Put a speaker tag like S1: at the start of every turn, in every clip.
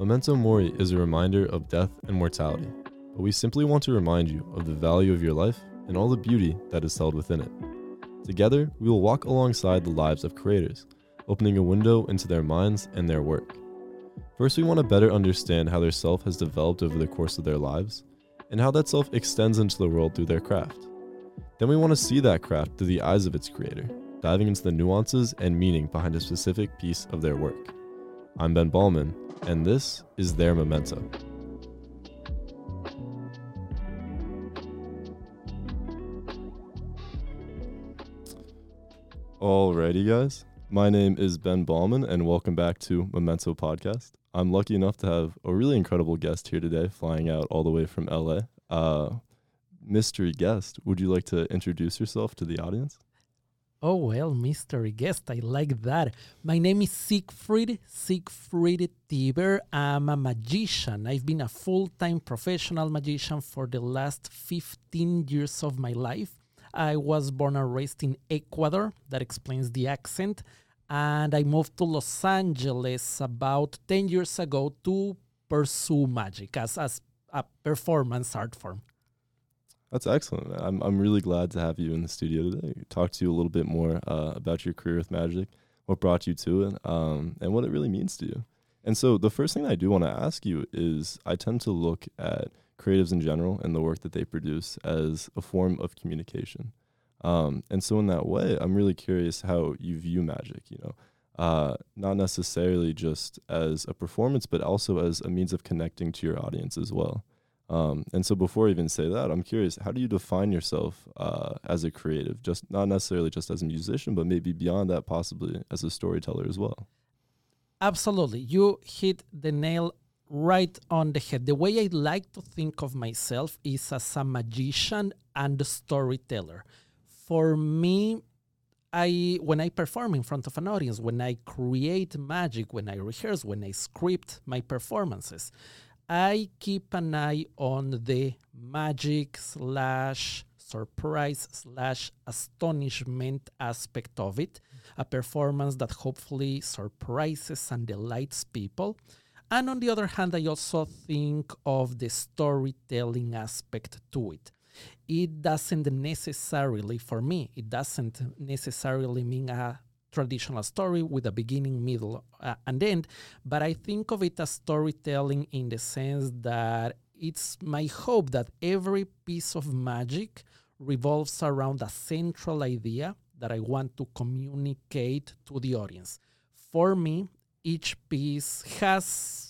S1: Memento Mori is a reminder of death and mortality, but we simply want to remind you of the value of your life and all the beauty that is held within it. Together, we will walk alongside the lives of creators, opening a window into their minds and their work. First, we want to better understand how their self has developed over the course of their lives, and how that self extends into the world through their craft. Then we want to see that craft through the eyes of its creator, diving into the nuances and meaning behind a specific piece of their work. I'm Ben Ballman, and this is their memento. Alrighty, guys. My name is Ben Ballman, and welcome back to Memento Podcast. I'm lucky enough to have a really incredible guest here today, flying out all the way from LA. Uh, mystery guest, would you like to introduce yourself to the audience?
S2: Oh, well, mystery guest, I like that. My name is Siegfried, Siegfried Tieber. I'm a magician. I've been a full time professional magician for the last 15 years of my life. I was born and raised in Ecuador. That explains the accent. And I moved to Los Angeles about 10 years ago to pursue magic as, as a performance art form.
S1: That's excellent. I'm I'm really glad to have you in the studio today. Talk to you a little bit more uh, about your career with magic, what brought you to it, um, and what it really means to you. And so, the first thing I do want to ask you is, I tend to look at creatives in general and the work that they produce as a form of communication. Um, and so, in that way, I'm really curious how you view magic. You know, uh, not necessarily just as a performance, but also as a means of connecting to your audience as well. Um, and so before I even say that, I'm curious, how do you define yourself uh, as a creative? Just not necessarily just as a musician, but maybe beyond that, possibly as a storyteller as well.
S2: Absolutely. You hit the nail right on the head. The way I like to think of myself is as a magician and a storyteller. For me, I when I perform in front of an audience, when I create magic, when I rehearse, when I script my performances, I keep an eye on the magic slash surprise slash astonishment aspect of it, a performance that hopefully surprises and delights people. And on the other hand, I also think of the storytelling aspect to it. It doesn't necessarily, for me, it doesn't necessarily mean a traditional story with a beginning, middle, uh, and end. But I think of it as storytelling in the sense that it's my hope that every piece of magic revolves around a central idea that I want to communicate to the audience. For me, each piece has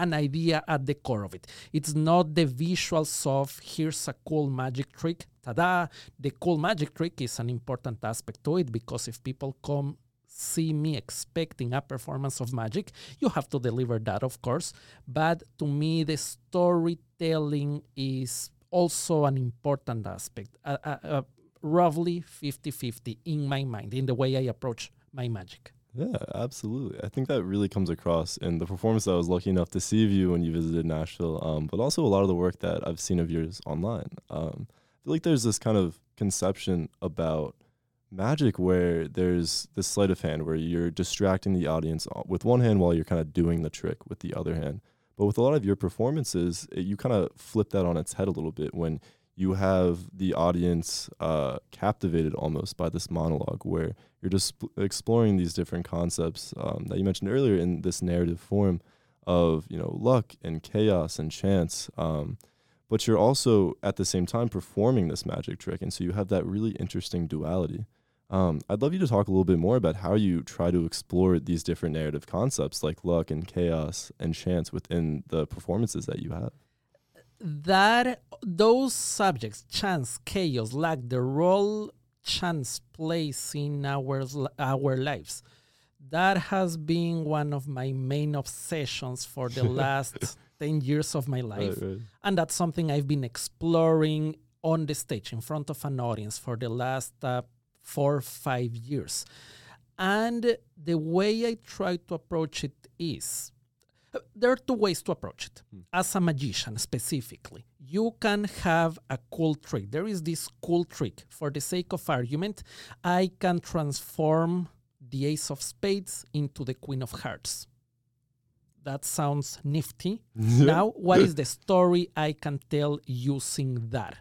S2: an idea at the core of it. It's not the visuals of here's a cool magic trick, ta-da. The cool magic trick is an important aspect to it because if people come see me expecting a performance of magic, you have to deliver that, of course. But to me, the storytelling is also an important aspect, uh, uh, uh, roughly 50 50 in my mind, in the way I approach my magic.
S1: Yeah, absolutely. I think that really comes across in the performance that I was lucky enough to see of you when you visited Nashville, um, but also a lot of the work that I've seen of yours online. Um, I feel like there's this kind of conception about magic where there's this sleight of hand where you're distracting the audience with one hand while you're kind of doing the trick with the other hand. But with a lot of your performances, it, you kind of flip that on its head a little bit when you have the audience uh, captivated almost by this monologue where you're just exploring these different concepts um, that you mentioned earlier in this narrative form of you know luck and chaos and chance um, but you're also at the same time performing this magic trick. And so you have that really interesting duality. Um, I'd love you to talk a little bit more about how you try to explore these different narrative concepts like luck and chaos and chance within the performances that you have
S2: that those subjects, chance, chaos, luck, the role chance plays in our our lives, that has been one of my main obsessions for the last 10 years of my life. Right, right. And that's something I've been exploring on the stage in front of an audience for the last uh, four, five years. And the way I try to approach it is there are two ways to approach it. Hmm. As a magician, specifically, you can have a cool trick. There is this cool trick. For the sake of argument, I can transform the Ace of Spades into the Queen of Hearts. that sounds nifty. now, what is the story I can tell using that?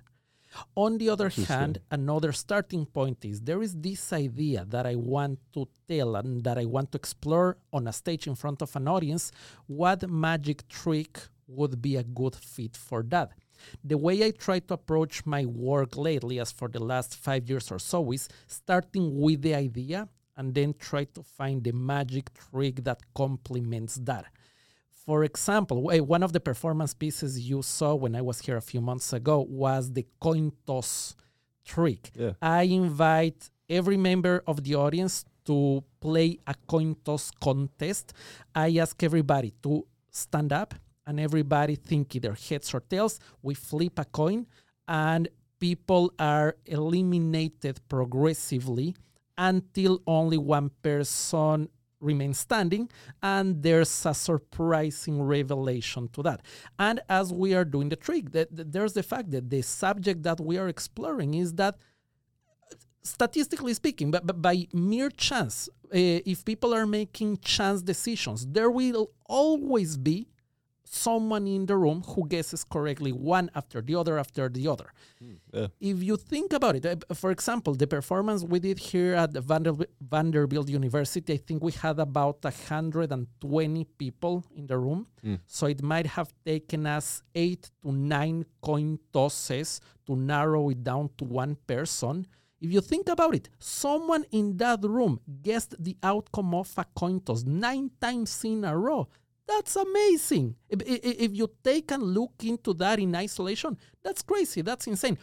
S2: On the other hand, another starting point is there is this idea that I want to tell and that I want to explore on a stage in front of an audience. What magic trick would be a good fit for that? The way I try to approach my work lately, as for the last five years or so, is starting with the idea and then try to find the magic trick that complements that. For example, one of the performance pieces you saw when I was here a few months ago was the coin toss trick.
S1: Yeah.
S2: I invite every member of the audience to play a coin toss contest. I ask everybody to stand up and everybody think either heads or tails. We flip a coin and people are eliminated progressively until only one person remains standing and there's a surprising revelation to that. And as we are doing the trick that, that there's the fact that the subject that we are exploring is that statistically speaking but, but by mere chance uh, if people are making chance decisions there will always be someone in the room who guesses correctly one after the other after the other.
S1: Hmm, yeah.
S2: If you think about it, uh, for example, the performance we did here at the Vanderbilt, Vanderbilt University, I think we had about 120 people in the room. Mm. So it might have taken us eight to nine coin tosses to narrow it down to one person. If you think about it, someone in that room guessed the outcome of a coin toss nine times in a row. That's amazing. If, if, you take and look into that in isolation, that's crazy. That's insane.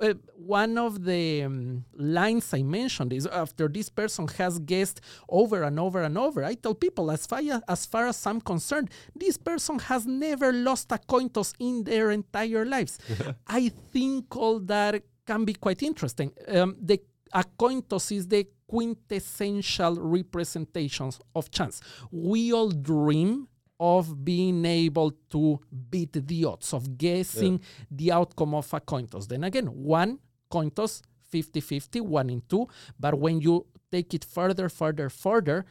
S2: Uh, one of the um, lines I mentioned is after this person has guessed over and over and over, I tell people, as far as, as far as I'm concerned, this person has never lost a coin toss in their entire lives. I think all that can be quite interesting. Um, the a coin toss is the quintessential representations of chance. We all dream of being able to beat the odds, of guessing yeah. the outcome of a coin toss. Then again, one coin toss, 50 50, one in two. But when you take it further, further, further,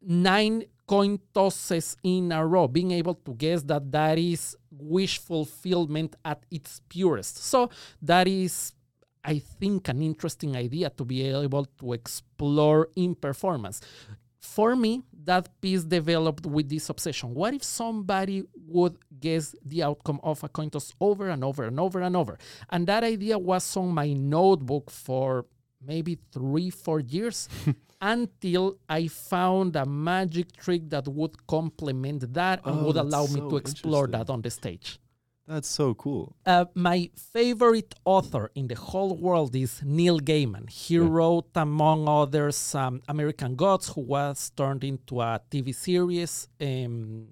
S2: nine coin tosses in a row, being able to guess that that is wish fulfillment at its purest. So that is I think an interesting idea to be able to explore in performance for me, that piece developed with this obsession. What if somebody would guess the outcome of a coin toss over and over and over and over? And that idea was on my notebook for maybe three, four years until I found a magic trick that would complement that and oh, would allow me to explore that on the stage.
S1: That's so cool.
S2: Uh, my favorite author in the whole world is Neil Gaiman. He yeah. wrote, among others, um, American Gods, who was turned into a TV series. Um,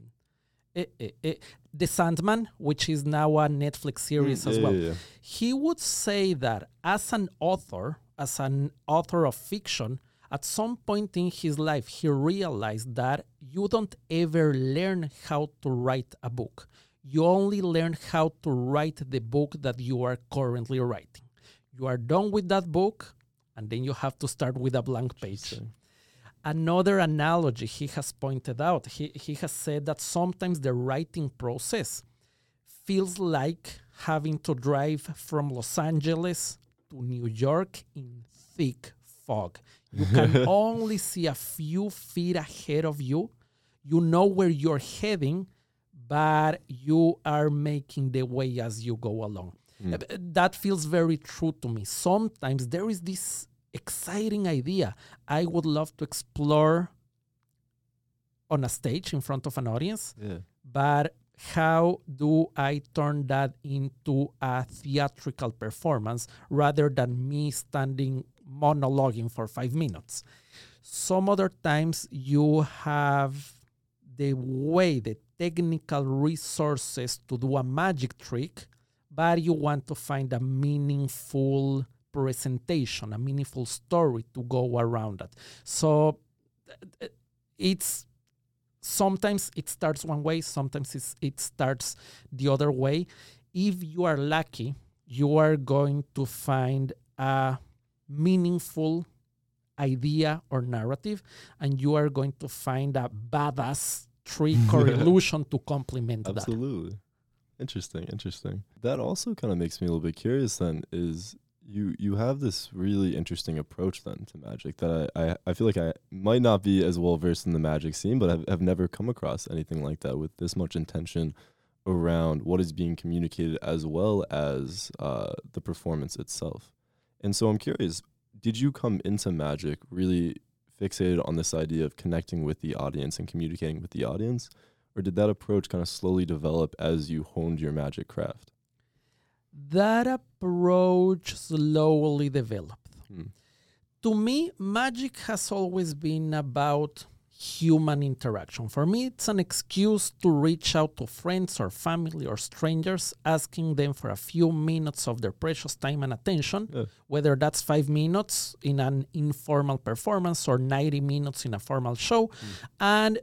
S2: eh, eh, eh, the Sandman, which is now a Netflix series mm, as well. Yeah. He would say that as an author, as an author of fiction, at some point in his life, he realized that you don't ever learn how to write a book you only learn how to write the book that you are currently writing. You are done with that book, and then you have to start with a blank page. Another analogy he has pointed out, he, he has said that sometimes the writing process feels like having to drive from Los Angeles to New York in thick fog. You can only see a few feet ahead of you. You know where you're heading, but you are making the way as you go along. Mm. That feels very true to me. Sometimes there is this exciting idea I would love to explore on a stage in front of an audience, yeah. but how do I turn that into a theatrical performance rather than me standing monologuing for five minutes? Some other times you have the way, the technical resources to do a magic trick, but you want to find a meaningful presentation, a meaningful story to go around that. So it's sometimes it starts one way, sometimes it starts the other way. If you are lucky, you are going to find a meaningful idea or narrative, and you are going to find a badass trick or illusion to complement that.
S1: Absolutely. Interesting, interesting. That also kind of makes me a little bit curious then is you you have this really interesting approach then to magic that I, I, I feel like I might not be as well versed in the magic scene, but I've, have never come across anything like that with this much intention around what is being communicated as well as uh, the performance itself. And so I'm curious, did you come into magic really fixated on this idea of connecting with the audience and communicating with the audience? Or did that approach kind of slowly develop as you honed your magic craft?
S2: That approach slowly developed.
S1: Hmm.
S2: To me, magic has always been about human interaction. For me, it's an excuse to reach out to friends or family or strangers, asking them for a few minutes of their precious time and attention,
S1: Yeah.
S2: whether that's five minutes in an informal performance or 90 minutes in a formal show, hmm. and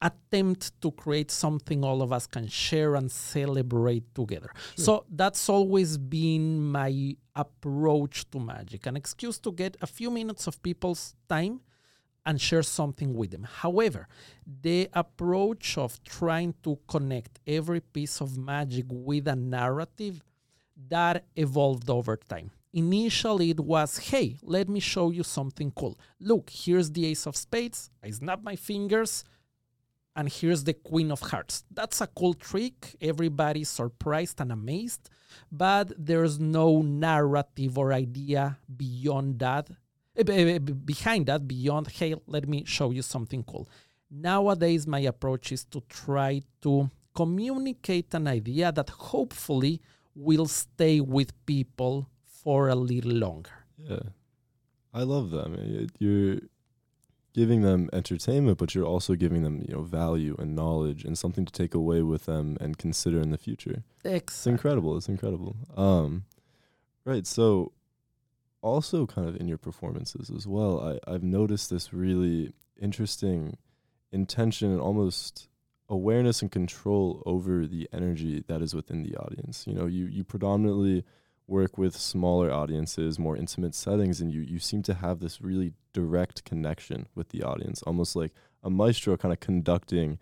S2: attempt to create something all of us can share and celebrate together. So that's always been my approach to magic an excuse to get a few minutes of people's time and share something with them. However, the approach of trying to connect every piece of magic with a narrative that evolved over time. Initially, it was, hey, let me show you something cool. Look, here's the ace of spades. I snap my fingers, and here's the queen of hearts. That's a cool trick. Everybody's surprised and amazed, but there's no narrative or idea beyond that Eh, eh, behind that beyond hey let me show you something cool nowadays my approach is to try to communicate an idea that hopefully will stay with people for a little longer
S1: Yeah. I love that. It- eh, you're giving them entertainment, but you're also giving them, you know, value and knowledge and something to take away with them and consider in the future. It's incredible. It's incredible. Um, right. So, also kind of in your performances as well, I, I've noticed this really interesting intention and almost awareness and control over the energy that is within the audience. You know, you you predominantly work with smaller audiences, more intimate settings, and you you seem to have this really direct connection with the audience, almost like a maestro kind of conducting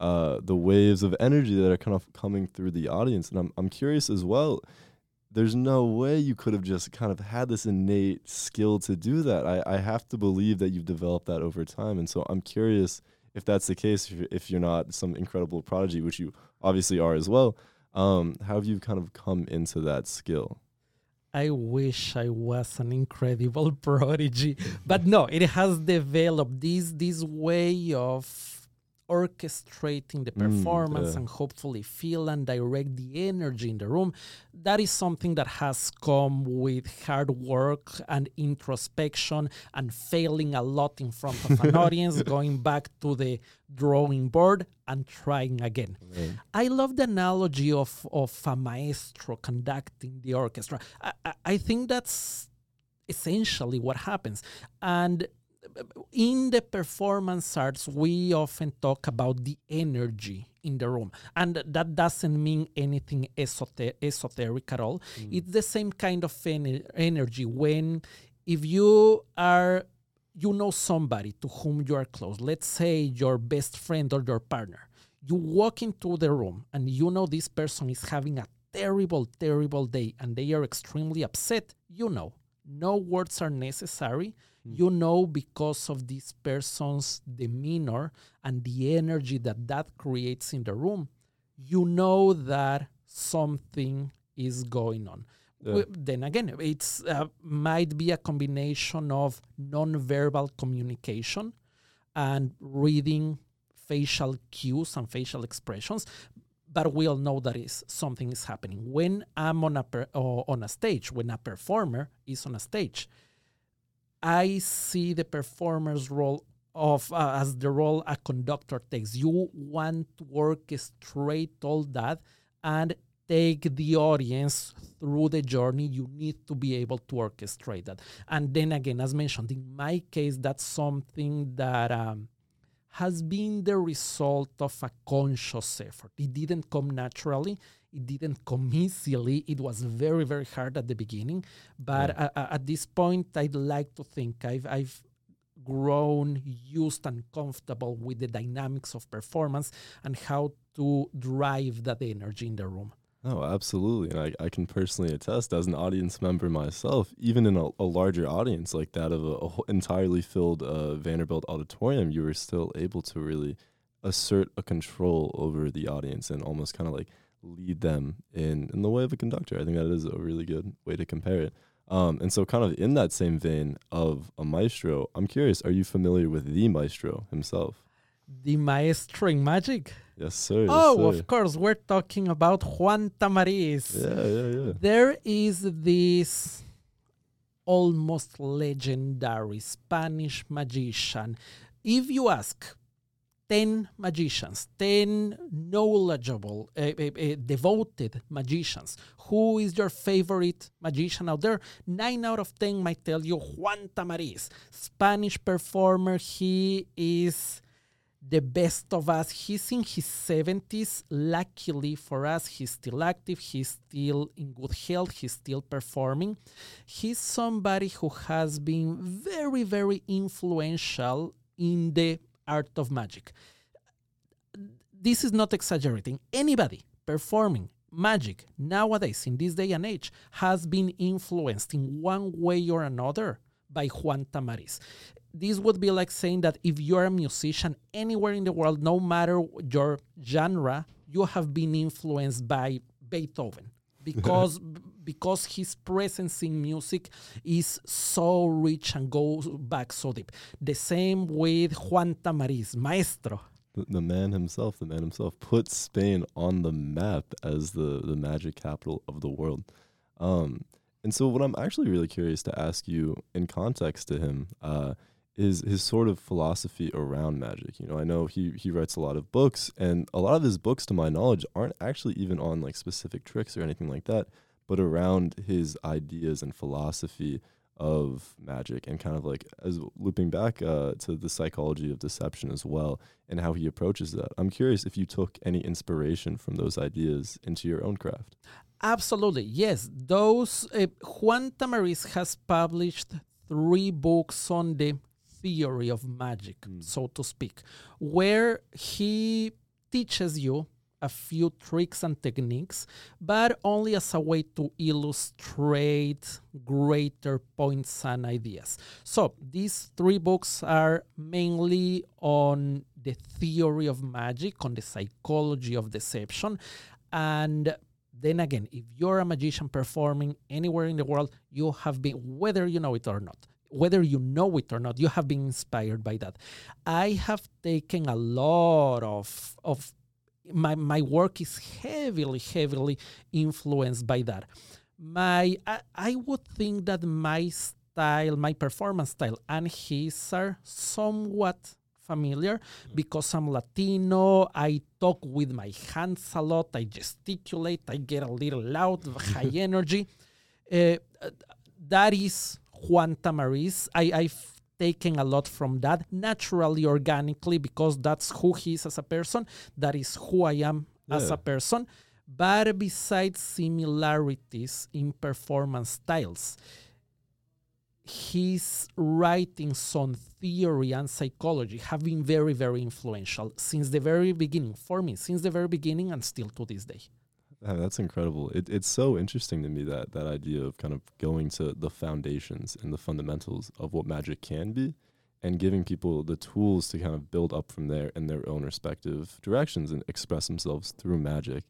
S1: uh, the waves of energy that are kind of coming through the audience. And I'm I'm curious as well. There's no way you could have just kind of had this innate skill to do that. I, I have to believe that you've developed that over time. And so I'm curious if that's the case, if you're, if you're not some incredible prodigy, which you obviously are as well. Um, how have you kind of come into that skill?
S2: I wish I was an incredible prodigy, but no, it has developed this this way of orchestrating the
S1: Mm,
S2: performance
S1: yeah.
S2: and hopefully feel and direct the energy in the room. That is something that has come with hard work and introspection and failing a lot in front of an audience, going back to the drawing board and trying again.
S1: Right.
S2: I love the analogy of, of a maestro conducting the orchestra. I, I, I think that's essentially what happens. And in the performance arts, we often talk about the energy in the room. And that doesn't mean anything esoter- esoteric at all. Mm. It's the same kind of ener- energy when if you are you know somebody to whom you are close, let's say your best friend or your partner, you walk into the room and you know this person is having a terrible, terrible day and they are extremely upset, you know, no words are necessary. You know, because of this person's demeanor and the energy that that creates in the room, you know that something is going on.
S1: Yeah.
S2: Well, then again, it's uh, might be a combination of non-verbal communication and reading facial cues and facial expressions, but we all know that is something is happening when I'm on a per, on a stage. When a performer is on a stage, I see the performer's role of uh, as the role a conductor takes. You want to orchestrate all that and take the audience through the journey. You need to be able to orchestrate that. And then again, as mentioned, in my case, that's something that um, has been the result of a conscious effort. It didn't come naturally. It didn't come easily. It was very, very hard at the beginning. But
S1: Yeah.
S2: a- at this point, I'd like to think I've, I've grown, used, and comfortable with the dynamics of performance and how to drive that energy in the room.
S1: Oh, absolutely. And I, I can personally attest as an audience member myself, even in a, a larger audience like that of a, a entirely filled uh, Vanderbilt auditorium, you were still able to really assert a control over the audience and almost kind of like lead them in, in the way of a conductor. I think that is a really good way to compare it. Um, and so, kind of in that same vein of a maestro, I'm curious, are you familiar with the maestro himself?
S2: The maestro in magic?
S1: Yes, sir.
S2: oh,
S1: yes, sir.
S2: of course. We're talking about Juan Tamariz.
S1: Yeah, yeah, yeah.
S2: There is this almost legendary Spanish magician. If you ask 10 magicians, 10 knowledgeable, uh, uh, devoted magicians. Who is your favorite magician out there? Nine out of 10 might tell you Juan Tamariz, Spanish performer. He is the best of us. He's in his 70s. Luckily for us, he's still active. He's still in good health. He's still performing. He's somebody who has been very, very influential in the art of magic. This is not exaggerating. Anybody performing magic nowadays, in this day and age, has been influenced in one way or another by Juan Tamariz. This would be like saying that if you're a musician anywhere in the world, no matter your genre, you have been influenced by Beethoven because because his presence in music is so rich and goes back so deep. The same with Juan Tamariz, maestro.
S1: The, man himself, the man himself, put Spain on the map as the, the magic capital of the world. Um, and so, what I'm actually really curious to ask you in context to him uh, is his sort of philosophy around magic. You know, I know he he writes a lot of books, and a lot of his books, to my knowledge, aren't actually even on like specific tricks or anything like that, but around his ideas and philosophy of magic and kind of like as looping back uh, to the psychology of deception as well and how he approaches that. I'm curious if you took any inspiration from those ideas into your own craft.
S2: Absolutely, yes. Those uh, Juan Tamariz has published three books on the theory of magic, mm. so to speak, where he teaches you a few tricks and techniques, but only as a way to illustrate greater points and ideas. So these three books are mainly on the theory of magic, on the psychology of deception, and then again, if you're a magician performing anywhere in the world, you have been, whether you know it or not, whether you know it or not, you have been inspired by that. I have taken a lot of, of my my work is heavily heavily influenced by that. My I, I would think that my style my performance style and his are somewhat familiar because i'm latino i talk with my hands a lot i gesticulate i get a little loud high energy. Uh, that is juan tamariz. I i taken a lot from that naturally, organically, because that's who he is as a person. That is who I am yeah. as a person. But besides similarities in performance styles, his writings on theory and psychology have been very, very influential since the very beginning, for me, since the very beginning and still to this day.
S1: That's incredible. It, it's so interesting to me that that idea of kind of going to the foundations and the fundamentals of what magic can be, and giving people the tools to kind of build up from there in their own respective directions and express themselves through magic,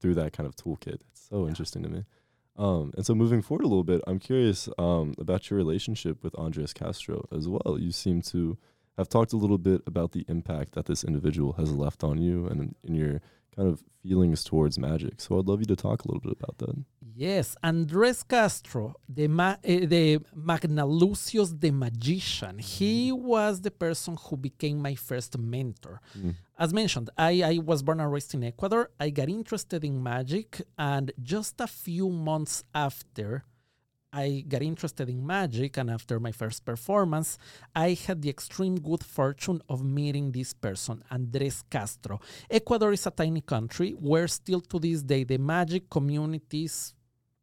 S1: through that kind of toolkit. It's so yeah. interesting to me. Um, and so moving forward a little bit, I'm curious um, about your relationship with Andres Castro as well. You seem to have talked a little bit about the impact that this individual has left on you and in your kind of feelings towards magic. So I'd love you to talk a little bit about that.
S2: Yes, Andres Castro, the ma- uh, the Magnalucius the magician, he mm-hmm. was the person who became my first mentor. Mm. As mentioned, I, I was born and raised in Ecuador. I got interested in magic, and just a few months after I got interested in magic, and after my first performance, I had the extreme good fortune of meeting this person, Andres Castro. Ecuador is a tiny country where, still to this day, the magic community is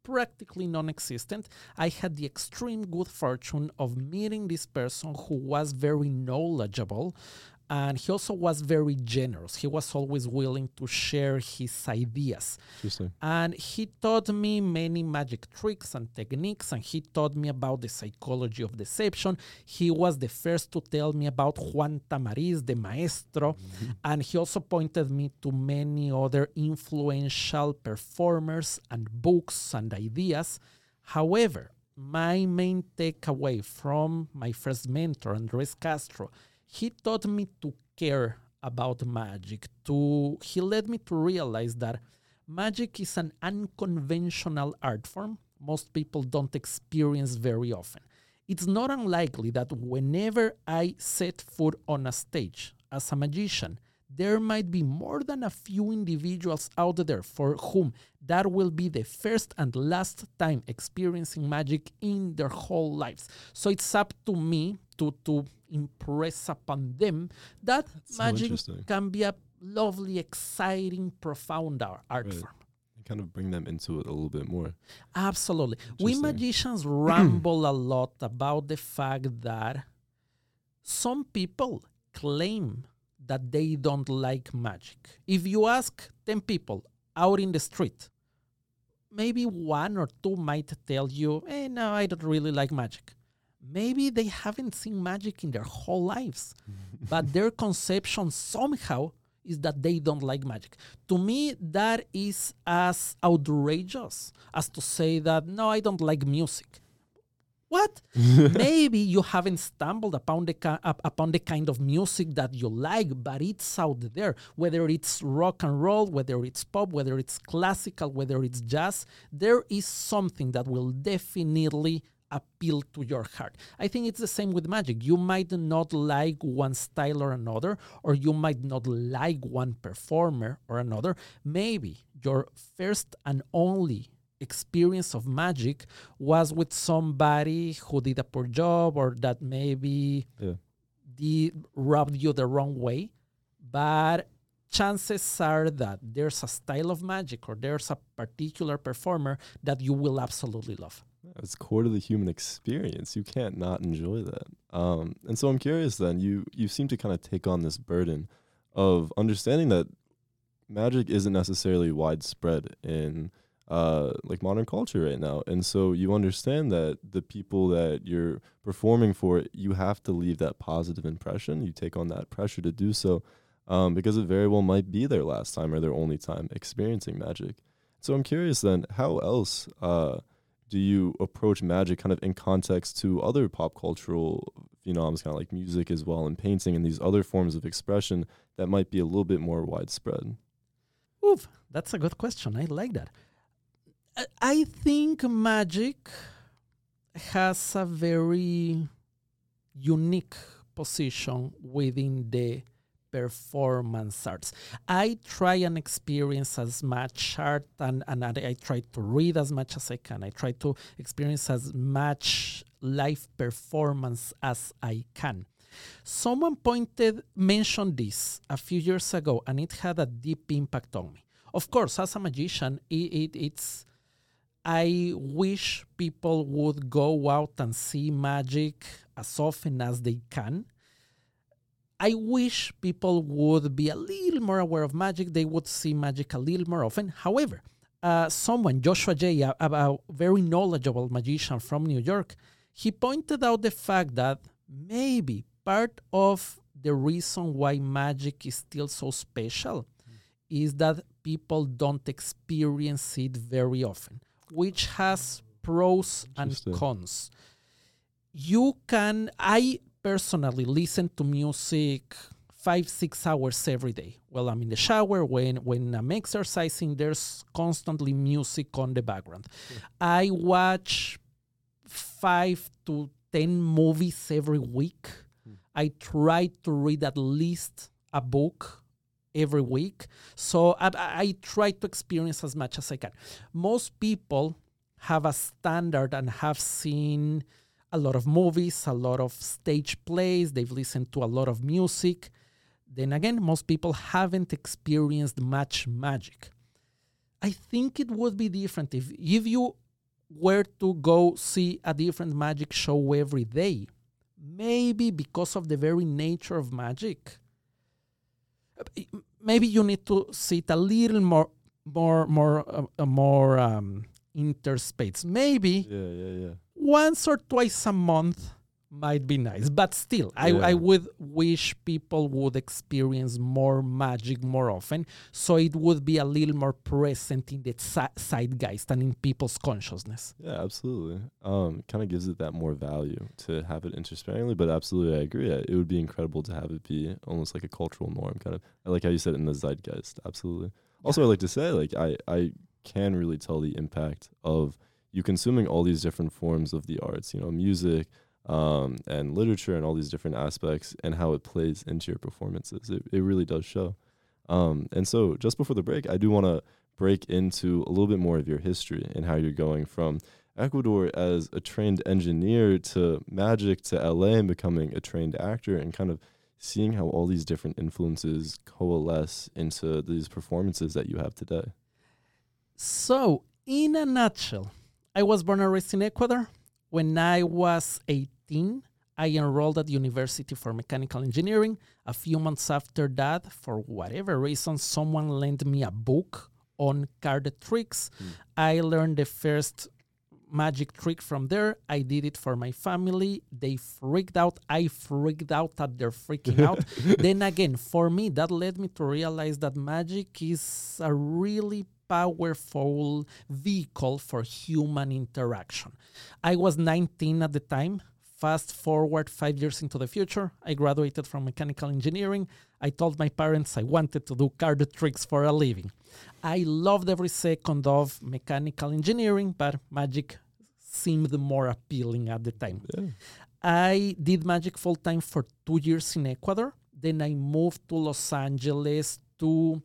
S2: practically non existent, I had the extreme good fortune of meeting this person who was very knowledgeable and he also was very generous. He was always willing to share his ideas. And he taught me many magic tricks and techniques, and he taught me about the psychology of deception. He was the first to tell me about Juan Tamariz, the maestro, mm-hmm. and he also pointed me to many other influential performers and books and ideas. However, my main takeaway from my first mentor, Andres Castro, he taught me to care about magic. To he led me to realize that magic is an unconventional art form most people don't experience very often. It's not unlikely that whenever I set foot on a stage as a magician, there might be more than a few individuals out there for whom that will be the first and last time experiencing magic in their whole lives. So it's up to me to, to impress upon them that
S1: so
S2: magic
S1: interesting.
S2: can be a lovely, exciting, profound art
S1: Right.
S2: form.
S1: Kind of bring them into it a little bit more.
S2: Absolutely. We magicians ramble a lot about the fact that some people claim that they don't like magic. If you ask 10 people out in the street, maybe one or two might tell you, eh, no, I don't really like magic. Maybe they haven't seen magic in their whole lives, but their conception somehow is that they don't like magic. To me, that is as outrageous as to say that, no, I don't like music. What? Maybe you haven't stumbled upon the upon the kind of music that you like, but it's out there. Whether it's rock and roll, whether it's pop, whether it's classical, whether it's jazz, there is something that will definitely appeal to your heart. I think it's the same with magic. You might not like one style or another, or you might not like one performer or another. Maybe your first and only experience of magic was with somebody who did a poor job or that maybe
S1: Yeah.
S2: did rubbed you the wrong way but chances are that there's a style of magic or there's a particular performer that you will absolutely love
S1: It's core to the human experience. You can't not enjoy that. Um, and so I'm curious then, you you seem to kind of take on this burden of understanding that magic isn't necessarily widespread in uh, like modern culture right now. And so you understand that the people that you're performing for, you have to leave that positive impression. You take on that pressure to do so um, because it very well might be their last time or their only time experiencing magic. So I'm curious then, how else uh, do you approach magic kind of in context to other pop cultural phenoms, kind of like music as well, and painting and these other forms of expression that might be a little bit more widespread?
S2: Oof, that's a good question. I like that. I- think magic has a very unique position within the performance arts. I try and experience as much art and, and I I try to read as much as I can. I try to experience as much live performance as I can. Someone pointed mentioned this a few years ago and it had a deep impact on me. Of course, as a magician, it, it, it's I wish people would go out and see magic as often as they can. I wish people would be a little more aware of magic. They would see magic a little more often. However, uh, someone, Joshua Jay, a very knowledgeable magician from New York, he pointed out the fact that maybe part of the reason why magic is still so special is that people don't experience it very often, which has pros and cons. You can, I personally listen to music five, six hours every day. Well, I'm in the shower, when, when I'm exercising, there's constantly music on the background. I watch five to 10 movies every week. Hmm. I try to read at least a book every week. So I, I try to experience as much as I can. Most people have a standard and have seen a lot of movies, a lot of stage plays, they've listened to a lot of music. Then again, most people haven't experienced much magic. I think it would be different if if you were to go see a different magic show every day. Maybe because of the very nature of magic. Maybe you need to sit a little more, more, more, uh, uh, more um, interspace. Maybe
S1: Yeah, yeah, yeah.
S2: once or twice a month might be nice but still I,
S1: Yeah.
S2: I would wish people would experience more magic more often so it would be a little more present in the zeitgeist and in people's consciousness
S1: Yeah, absolutely. Um, kind of gives it that more value to have it intersparingly, but absolutely, I agree. It would be incredible to have it be almost like a cultural norm, kind of. I like how you said in the zeitgeist. Absolutely. Also, I like to say, like, I I can really tell the impact of you consuming all these different forms of the arts. You know, music. Um, and literature and all these different aspects and how it plays into your performances. It, it really does show. Um, and so just before the break, I do want to break into a little bit more of your history and how you're going from Ecuador as a trained engineer to magic to LA and becoming a trained actor and kind of seeing how all these different influences coalesce into these performances that you have today.
S2: so in a nutshell i was born and raised in ecuador when i was 18 i enrolled at university for mechanical engineering a few months after that for whatever reason someone lent me a book on card tricks hmm. i learned the first magic trick from there. I did it for my family. They freaked out. I freaked out at their freaking out. then again, for me, that led me to realize that magic is a really powerful vehicle for human interaction. I was 19 at the time. Fast forward five years into the future, I graduated from mechanical engineering. I told my parents I wanted to do card tricks for a living. I loved every second of mechanical engineering, but magic seemed more appealing at the time.
S1: Yeah.
S2: I did magic full time for two years in Ecuador. Then I moved to Los Angeles to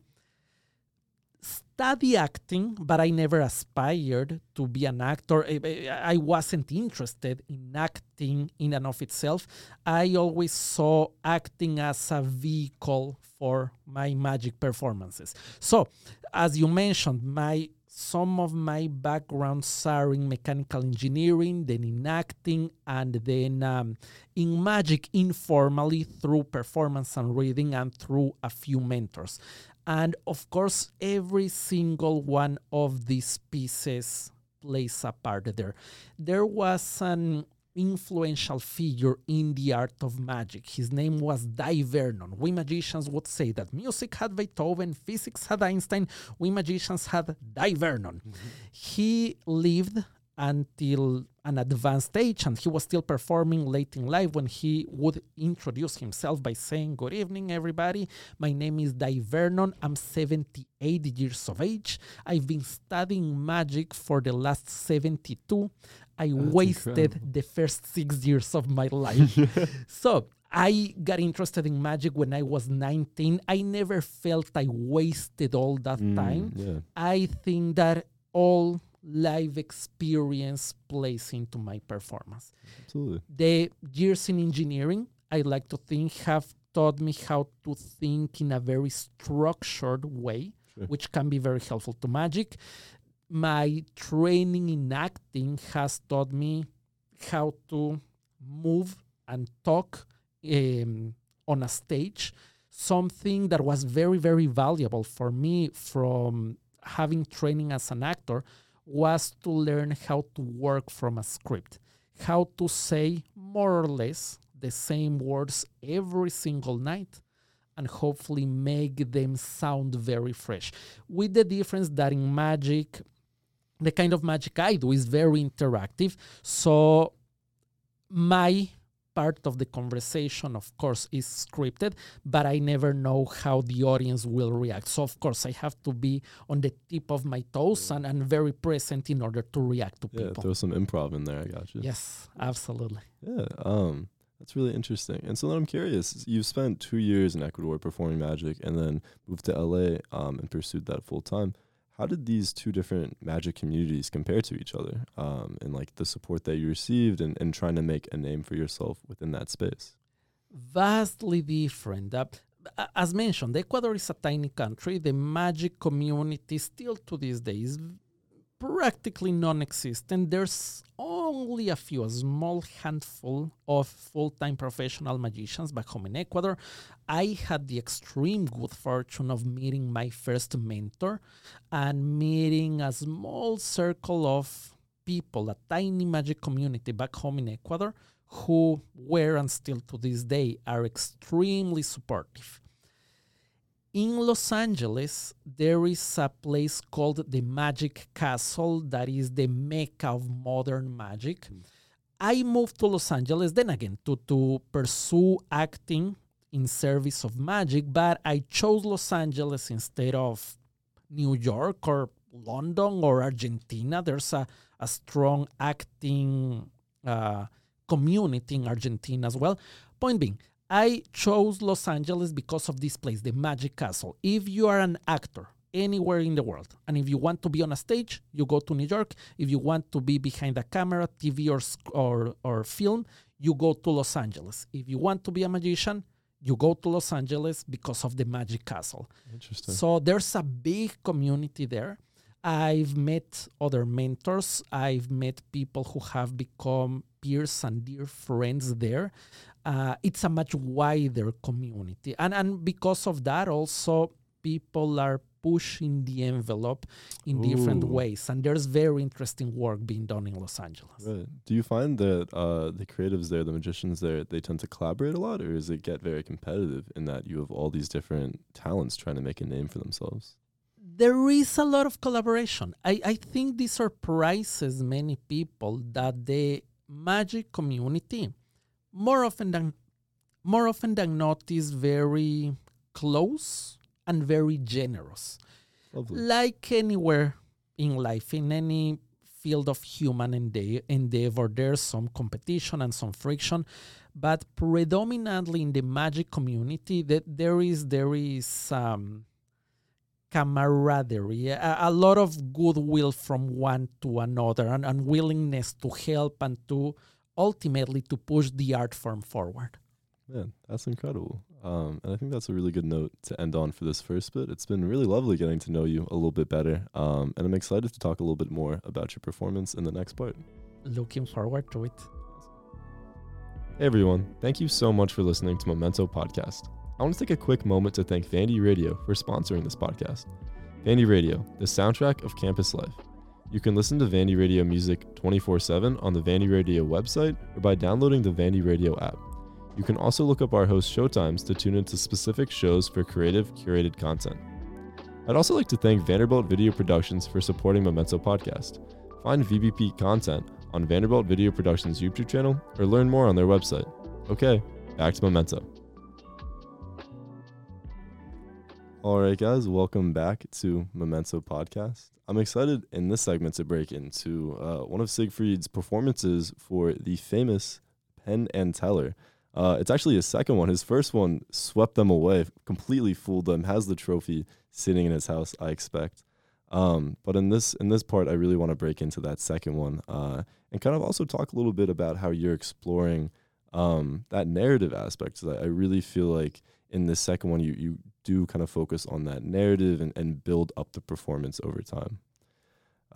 S2: study acting, but I never aspired to be an actor. I- wasn't interested in acting in and of itself. I always saw acting as a vehicle for my magic performances. So, as you mentioned, my some of my backgrounds are in mechanical engineering, then in acting, and then um, in magic informally through performance and reading and through a few mentors. And of course, every single one of these pieces plays a part there. There was an influential figure in the art of magic. His name was Dai Vernon. We magicians would say that music had Beethoven, physics had Einstein, we magicians had Dai Vernon. Mm-hmm. He lived until an advanced age and he was still performing late in life when he would introduce himself by saying good evening everybody. My name is Dai Vernon. I'm 78 years of age. I've been studying magic for the last 72 I wasted
S1: incredible.
S2: the first 6 years of my life. So I got interested in magic when I was 19 I never felt I wasted all that time.
S1: Mm, yeah.
S2: I think that all live experience plays into my performance.
S1: Absolutely.
S2: The years in engineering, I like to think, have taught me how to think in a very structured way,
S1: Sure.
S2: which can be very helpful to magic. My training in acting has taught me how to move and talk um, on a stage, something that was very, very valuable for me from having training as an actor was to learn how to work from a script, how to say more or less the same words every single night and hopefully make them sound very fresh. With the difference that in magic, the kind of magic I do is very interactive. So my part of the conversation, of course, is scripted, but I never know how the audience will react. So, of course, I have to be on the tip of my toes and, and very present in order to react to
S1: Yeah,
S2: people.
S1: throw some improv in there. I got you.
S2: Yes, absolutely.
S1: Yeah, um, that's really interesting. And so then I'm curious. You've spent two years in Ecuador performing magic, and then moved to LA um, and pursued that full time. How did these two different magic communities compare to each other, um, and like the support that you received, and, and trying to make a name for yourself within that space?
S2: vastly different. Uh, as mentioned, Ecuador is a tiny country. The magic community still to this day is practically non-existent. There's only a few, a small handful of full-time professional magicians back home in Ecuador. I had the extreme good fortune of meeting my first mentor and meeting a small circle of people, a tiny magic community back home in Ecuador who were and still to this day are extremely supportive. In Los Angeles, there is a place called the Magic Castle that is the mecca of modern magic. I moved to Los Angeles then again to, to pursue acting in service of magic, but I chose Los Angeles instead of New York or London or Argentina. There's a, a strong acting uh, community in Argentina as well. Point being, I chose Los Angeles because of this place, the Magic Castle. If you are an actor anywhere in the world, and if you want to be on a stage, you go to New York. If you want to be behind a camera, TV or or, or film, you go to Los Angeles. If you want to be a magician, you go to Los Angeles because of the Magic Castle.
S1: Interesting.
S2: So there's a big community there. I've met other mentors. I've met people who have become peers and dear friends there. Uh, it's a much wider community. And, and because of that, also, people are pushing the envelope in different ways. And there's very interesting work being done in Los Angeles.
S1: Right. Do you find that uh, the creatives there, the magicians there, they tend to collaborate a lot, or does it get very competitive in that you have all these different talents trying to make a name for themselves?
S2: there is a lot of collaboration. I, I think this surprises many people that the magic community, more often than more often than not, is very close and very generous.
S1: Lovely.
S2: Like anywhere in life, in any field of human ende- endeavor, there's some competition and some friction, but predominantly in the magic community, that there is there is um, camaraderie, a, a lot of goodwill from one to another, and, and willingness to help and to ultimately to push the art form forward.
S1: Man, that's incredible. Um, and I think that's a really good note to end on for this first bit. It's been really lovely getting to know you a little bit better. Um, and I'm excited to talk a little bit more about your performance in the next part.
S2: Looking forward to it.
S1: Hey everyone, thank you so much for listening to Memento Podcast. I want to take a quick moment to thank Vandy Radio for sponsoring this podcast. Vandy Radio, the soundtrack of campus life. You can listen to Vandy Radio music 24 7 on the Vandy Radio website or by downloading the Vandy Radio app. You can also look up our host showtimes to tune into specific shows for creative, curated content. I'd also like to thank Vanderbilt Video Productions for supporting Memento Podcast. Find VVP content on Vanderbilt Video Productions YouTube channel or learn more on their website. Okay, back to Memento. All right, guys, welcome back to Memento Podcast. I'm excited in this segment to break into uh, one of Siegfried's performances for the famous Penn and Teller. Uh, it's actually his second one. His first one swept them away, completely fooled them. Has the trophy sitting in his house, I expect. Um, but in this in this part, I really want to break into that second one uh, and kind of also talk a little bit about how you're exploring um, that narrative aspect. I, I really feel like in the second one, you you do kind of focus on that narrative and, and build up the performance over time.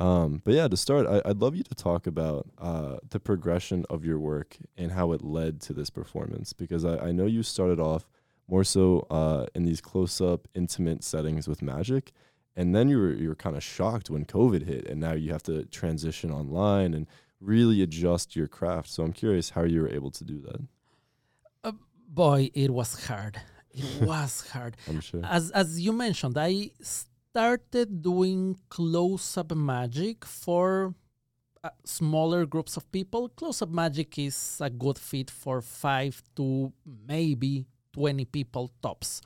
S1: Um, but yeah, to start, I, I'd love you to talk about uh, the progression of your work and how it led to this performance, because I, I know you started off more so uh, in these close-up, intimate settings with magic, and then you were you were kind of shocked when COVID hit, and now you have to transition online and really adjust your craft. So I'm curious how you were able to do that.
S2: Uh, boy, it was hard. It was hard.
S1: I'm sure.
S2: As as you mentioned, I started doing close-up magic for uh, smaller groups of people. Close-up magic is a good fit for five to maybe 20 people tops.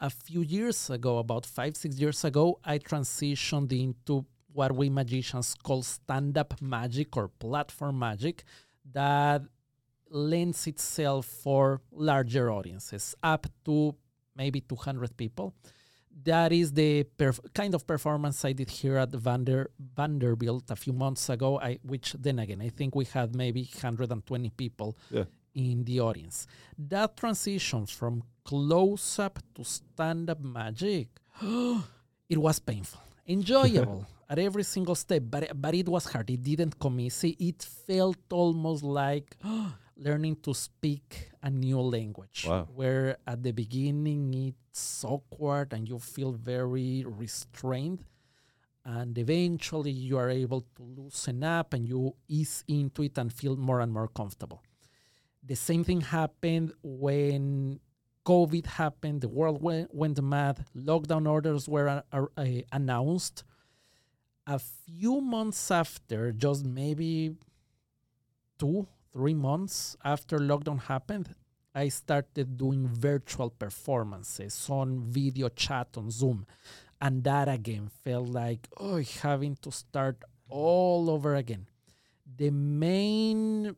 S2: A few years ago, about five, six years ago, I transitioned into what we magicians call stand up magic or platform magic that lends itself for larger audiences, up to maybe 200 people. That is the perf- kind of performance I did here at Vander- Vanderbilt a few months ago. I, which then again, I think we had maybe 120 people
S1: Yeah.
S2: in the audience. That transition from close up to stand up magic, it was painful. enjoyable at every single step, but but it was hard. It didn't come easy. It felt almost like learning to speak a new language.
S1: Wow.
S2: Where at the beginning it's awkward and you feel very restrained, and eventually you are able to loosen up and you ease into it and feel more and more comfortable. The same thing happened when COVID happened, the world went, went mad, lockdown orders were uh, uh, announced. A few months after, just maybe two, three months after lockdown happened, I started doing virtual performances on video chat on Zoom. And that again felt like, oh, having to start all over again. The main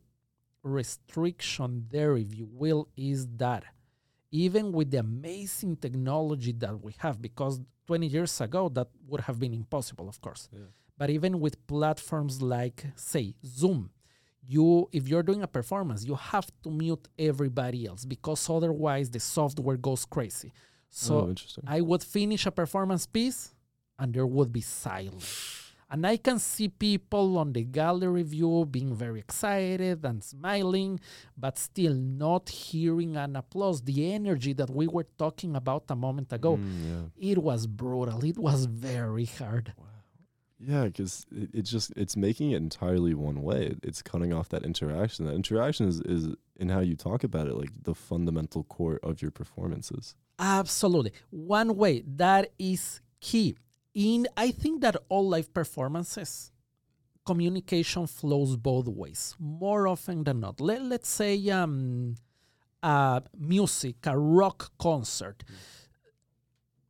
S2: restriction there, if you will, is that even with the amazing technology that we have, because 20 years ago that would have been impossible, of course.
S1: Yeah.
S2: But even with platforms like, say, Zoom, you if you're doing a performance, you have to mute everybody else because otherwise the software goes crazy. So
S1: oh.
S2: I would finish a performance piece and there would be silence. And I can see people on the gallery view being very excited and smiling, but still not hearing an applause. The energy that we were talking about a moment ago,
S1: Mm, yeah.
S2: it was brutal. It was very hard.
S1: Yeah, because it, it just it's making it entirely one way. It's cutting off that interaction. That interaction is, is in how you talk about it, like the fundamental core of your performances.
S2: Absolutely. One way that is key. In I think that all live performances, communication flows both ways more often than not. Let, let's say um, uh, music, a rock concert.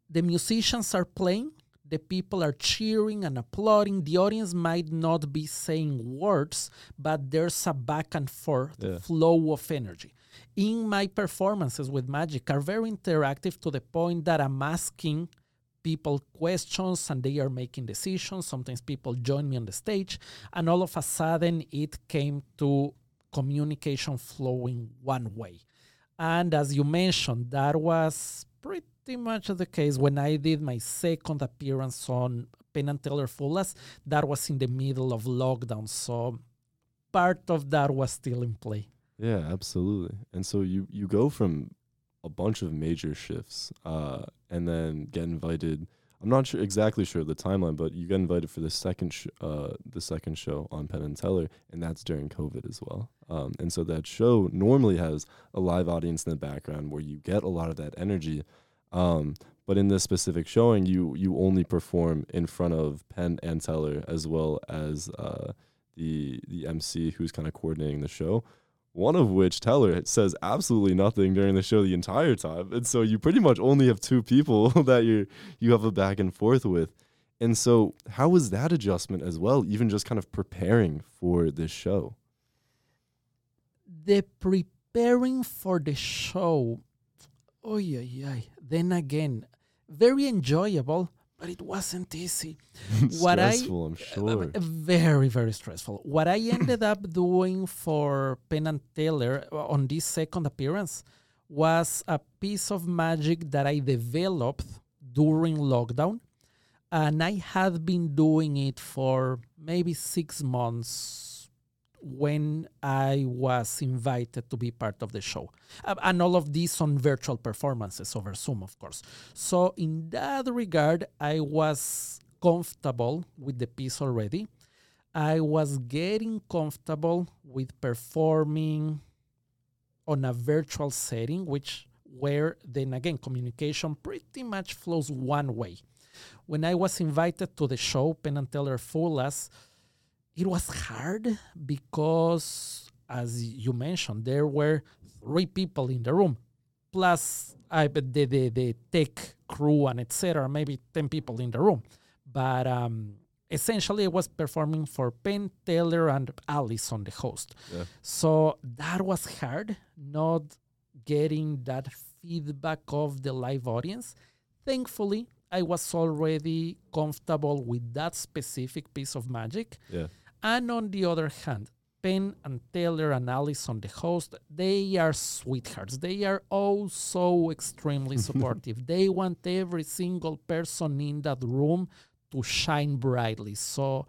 S2: The musicians are playing, the people are cheering and applauding. The audience might not be saying words, but there's a back and forth
S1: Yeah.
S2: flow of energy. In my performances with magic are very interactive to the point that I'm asking people questions and they are making decisions. Sometimes people join me on the stage, and all of a sudden it came to communication flowing one way. And as you mentioned, that was pretty much the case when I did my second appearance on Penn and Teller Fool Us. That was in the middle of lockdown, so part of that was still in play.
S1: Yeah, absolutely. And so you you go from a bunch of major shifts, uh, and then get invited. I'm not sure exactly sure the timeline, but you get invited for the second sh- uh, the second show on Penn and Teller, and that's during COVID as well. Um, and so that show normally has a live audience in the background where you get a lot of that energy. Um, but in this specific showing, you you only perform in front of Penn and Teller as well as uh, the the MC who's kind of coordinating the show one of which Teller says absolutely nothing during the show the entire time. And so you pretty much only have two people that you you have a back and forth with. And so how was that adjustment as well, even just kind of preparing for this show?
S2: the preparing for the show, oh yeah, yeah. Then again, very enjoyable, but it wasn't easy. What I-
S1: Stressful, I'm sure.
S2: Uh, Very, very stressful. What I ended up doing for Penn and Teller uh, on this second appearance was a piece of magic that I developed during lockdown. And I had been doing it for maybe six months when I was invited to be part of the show. Uh, And all of these on virtual performances over Zoom, of course. So, in that regard, I was comfortable with the piece already. I was getting comfortable with performing on a virtual setting, which where then again communication pretty much flows one way. When I was invited to the show, Penn and Teller Full Fool Us, it was hard because, as you mentioned, there were three people in the room, plus I, the, the, the tech crew and etc. Maybe 10 people in the room. But um, essentially, I was performing for Penn, Teller, and Alyson the host.
S1: Yeah.
S2: So that was hard, not getting that feedback of the live audience. Thankfully, I was already comfortable with that specific piece of magic.
S1: Yeah.
S2: And on the other hand, Penn and Teller and Alyson the host, they are sweethearts. They are oh so extremely supportive. they want every single person in that room to shine brightly. So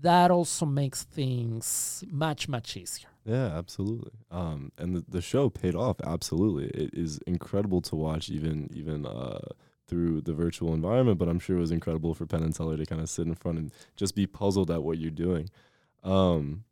S2: that also makes things much much easier.
S1: Yeah, absolutely. Um, and the, the show paid off. Absolutely, it is incredible to watch, even even uh, through the virtual environment. But I'm sure it was incredible for Penn and Teller to kind of sit in front and just be puzzled at what you're doing. Um,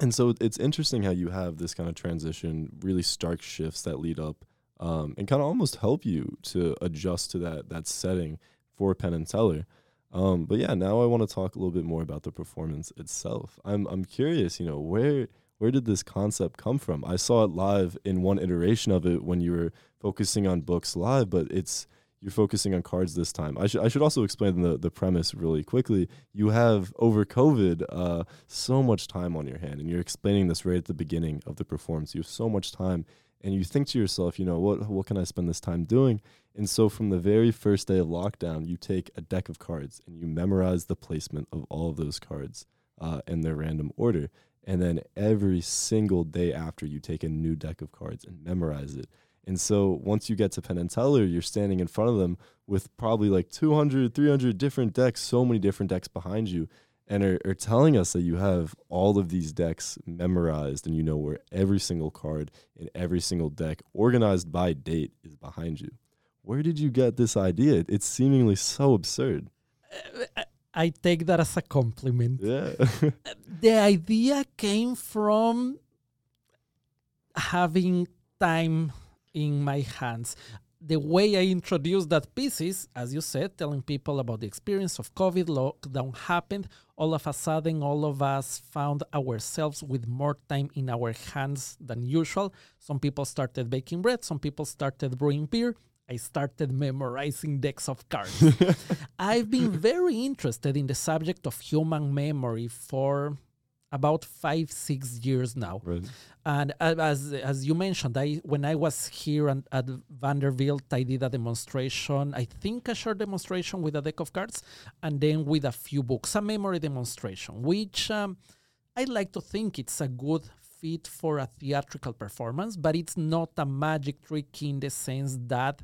S1: and so it's interesting how you have this kind of transition, really stark shifts that lead up, um, and kind of almost help you to adjust to that that setting for Penn and Teller. Um, but yeah, now I want to talk a little bit more about the performance itself. I'm I'm curious, you know, where where did this concept come from? I saw it live in one iteration of it when you were focusing on books live, but it's you're focusing on cards this time. I should I should also explain the the premise really quickly. You have over COVID uh, so much time on your hand, and you're explaining this right at the beginning of the performance. You have so much time, and you think to yourself, you know, what what can I spend this time doing? And so from the very first day of lockdown, you take a deck of cards and you memorize the placement of all of those cards uh, in their random order. And then every single day after, you take a new deck of cards and memorize it. And so once you get to Penn and Teller, you're standing in front of them with probably like 200, 300 different decks, so many different decks behind you, and are, are telling us that you have all of these decks memorized and you know where every single card in every single deck, organized by date, is behind you. Where did you get this idea? It's seemingly so absurd.
S2: Uh, I take that as a compliment.
S1: Yeah.
S2: the idea came from having time in my hands. The way I introduced that piece is, as you said, telling people about the experience of COVID, lockdown happened. All of a sudden, all of us found ourselves with more time in our hands than usual. Some people started baking bread, some people started brewing beer. I started memorizing decks of cards. I've been very interested in the subject of human memory for about five six years now
S1: right.
S2: and as as you mentioned i when i was here at, at vanderbilt i did a demonstration i think a short demonstration with a deck of cards and then with a few books a memory demonstration which um, i like to think it's a good fit for a theatrical performance but it's not a magic trick in the sense that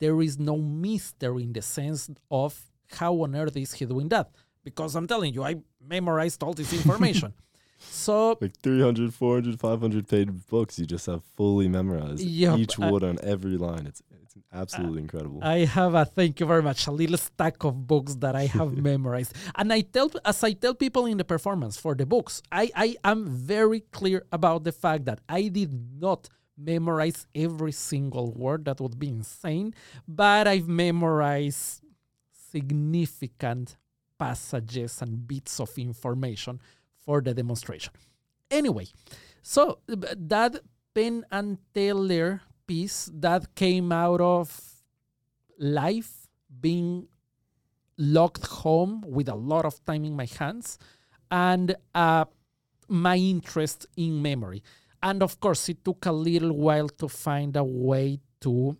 S2: there is no mystery in the sense of how on earth is he doing that because I'm telling you, I memorized all this information. so
S1: like 300, 400, 500 page books you just have fully memorized.
S2: Yep,
S1: Each
S2: uh,
S1: word on every line. It's it's absolutely incredible.
S2: I have a thank you very much a little stack of books that I have memorized, and I tell as I tell people in the performance for the books, I I am very clear about the fact that I did not memorize every single word. That would be insane, but I've memorized significant passages and bits of information for the demonstration. Anyway, so that Penn and Teller piece that came out of life being locked home with a lot of time in my hands and uh, my interest in memory. And of course, it took a little while to find a way to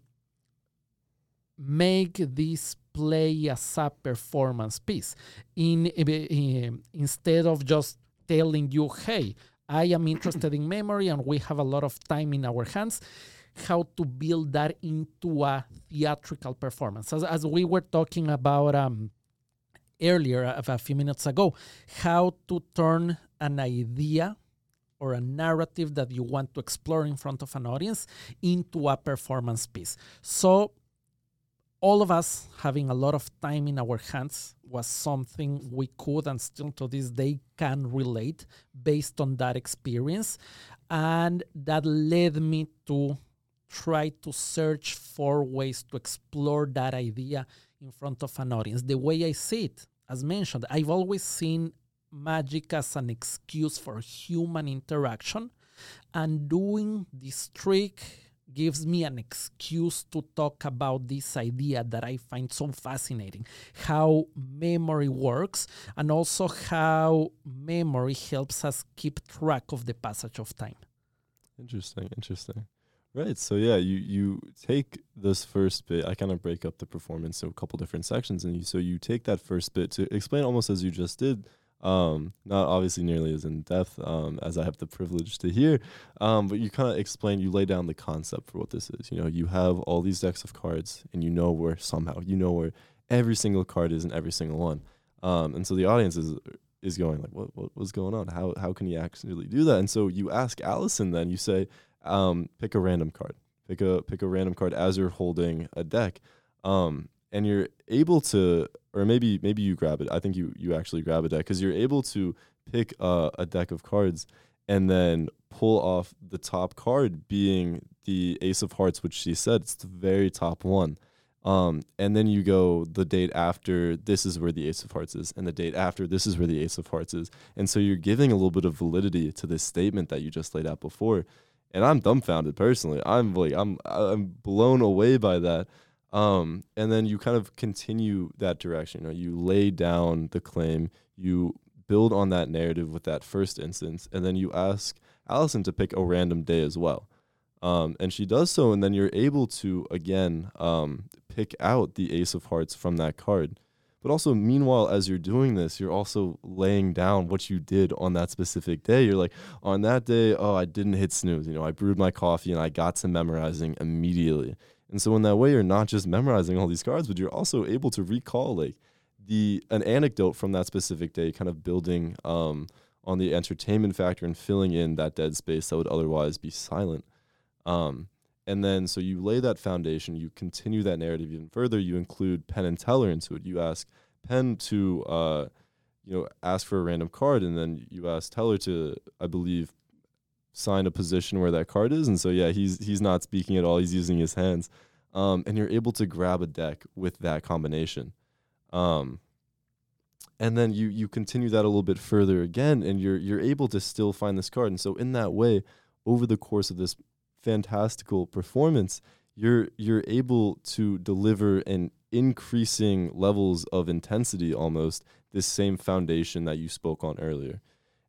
S2: make this play as a performance piece. In, in instead of just telling you hey i am interested in memory and we have a lot of time in our hands how to build that into a theatrical performance. As, as we were talking about um, earlier a few minutes ago how to turn an idea or a narrative that you want to explore in front of an audience into a performance piece. So all of us having a lot of time in our hands was something we could and still to this day can relate based on that experience. And that led me to try to search for ways to explore that idea in front of an audience. The way I see it, as mentioned, I've always seen magic as an excuse for human interaction. And doing this trick gives me an excuse to talk about this idea that I find so fascinating how memory works and also how memory helps us keep track of the passage of time.
S1: Interesting, interesting. Right. So yeah, you you take this first bit. I kind of break up the performance into a couple different sections, and you so you take that first bit to explain almost as you just did um, not obviously nearly as in depth um, as I have the privilege to hear, um, but you kind of explain, you lay down the concept for what this is. You know, you have all these decks of cards, and you know where somehow you know where every single card is in every single one. Um, and so the audience is is going like, what, what what's going on? How how can he actually do that? And so you ask Alyson, then you say, um, pick a random card, pick a pick a random card as you're holding a deck, um, and you're able to, or maybe maybe you grab it. I think you you actually grab a deck because you're able to pick a deck of cards and then pull off the top card being the Ace of Hearts, which she said it's the very top one. Um, and then you go the date after this is where the Ace of Hearts is, and the date after this is where the Ace of Hearts is. And so you're giving a little bit of validity to this statement that you just laid out before. And I'm dumbfounded personally. I'm like I'm I'm blown away by that. Um, and then you kind of continue that direction. You know, you lay down the claim, you build on that narrative with that first instance, and then you ask Alyson to pick a random day as well. Um, and she does so, and then you're able to again um, pick out the Ace of Hearts from that card. But also, meanwhile, as you're doing this, you're also laying down what you did on that specific day. You're like, on that day, oh, I didn't hit snooze. You know, I brewed my coffee and I got to memorizing immediately. And so, in that way, you're not just memorizing all these cards, but you're also able to recall like the an anecdote from that specific day, kind of building um, on the entertainment factor and filling in that dead space that would otherwise be silent. Um, and then so you lay that foundation, you continue that narrative even further. You include Penn and Teller into it. You ask Penn to, uh, you know, ask for a random card, and then you ask Teller to, I believe, sign a position where that card is. And so yeah, he's he's not speaking at all. He's using his hands, um, and you're able to grab a deck with that combination. Um, and then you you continue that a little bit further again, and you're you're able to still find this card. And so in that way, over the course of this fantastical performance, you're you're able to deliver an increasing levels of intensity almost this same foundation that you spoke on earlier.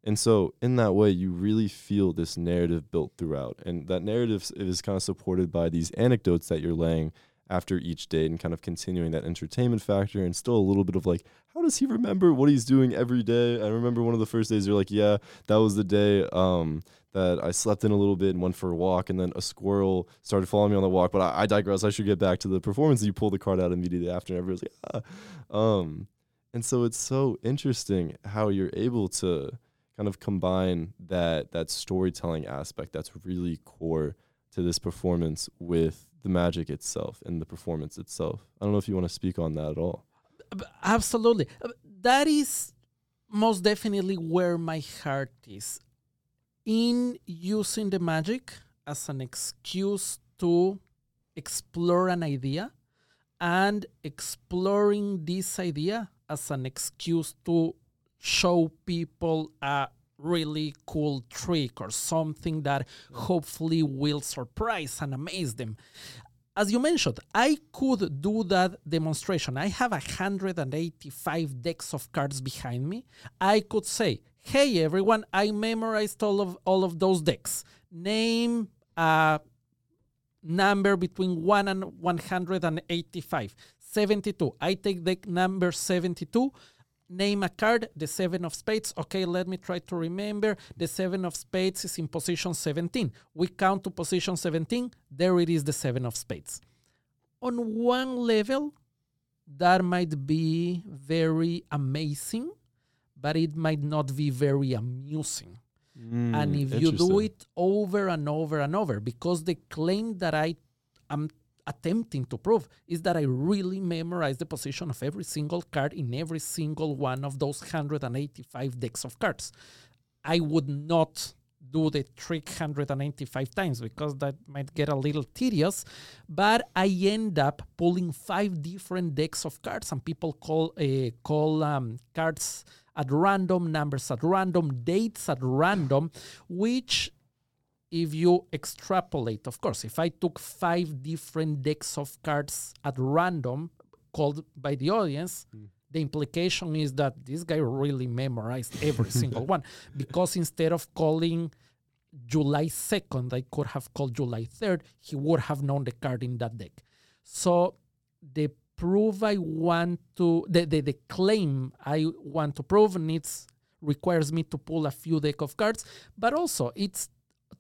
S1: And so in that way you really feel this narrative built throughout. And that narrative is kind of supported by these anecdotes that you're laying after each date and kind of continuing that entertainment factor and still a little bit of like how does he remember what he's doing every day? I remember one of the first days you're like, yeah, that was the day um, that I slept in a little bit and went for a walk, and then a squirrel started following me on the walk. But I, I digress. I should get back to the performance. You pull the card out immediately after, and everyone's like, ah. Um, and so it's so interesting how you're able to kind of combine that that storytelling aspect that's really core to this performance with the magic itself and the performance itself. I don't know if you want to speak on that at all.
S2: Absolutely. That is most definitely where my heart is in using the magic as an excuse to explore an idea and exploring this idea as an excuse to show people a really cool trick or something that hopefully will surprise and amaze them. As you mentioned, I could do that demonstration. I have 185 decks of cards behind me. I could say, hey everyone, I memorized all of all of those decks. Name a number between 1 and 185. 72. I take deck number 72 name a card, the seven of spades. Okay, let me try to remember. The seven of spades is in position 17. We count to position 17. There it is, the seven of spades. On one level, that might be very amazing but it might not be very amusing. Mm, and if you do it over and over and over, because the claim that I am attempting to prove is that I really memorize the position of every single card in every single one of those 185 decks of cards. I would not do the trick 195 times because that might get a little tedious but i end up pulling five different decks of cards and people call uh, call um, cards at random, numbers at random, dates at random, which if you extrapolate, of course, if I took five different decks of cards at random called by the audience, mm. the implication is that this guy really memorized every single one because instead of calling July 2nd, I could have called July 3rd, he would have known the card in that deck. So the proof I want to the, the, the claim I want to prove needs requires me to pull a few deck of cards, but also it's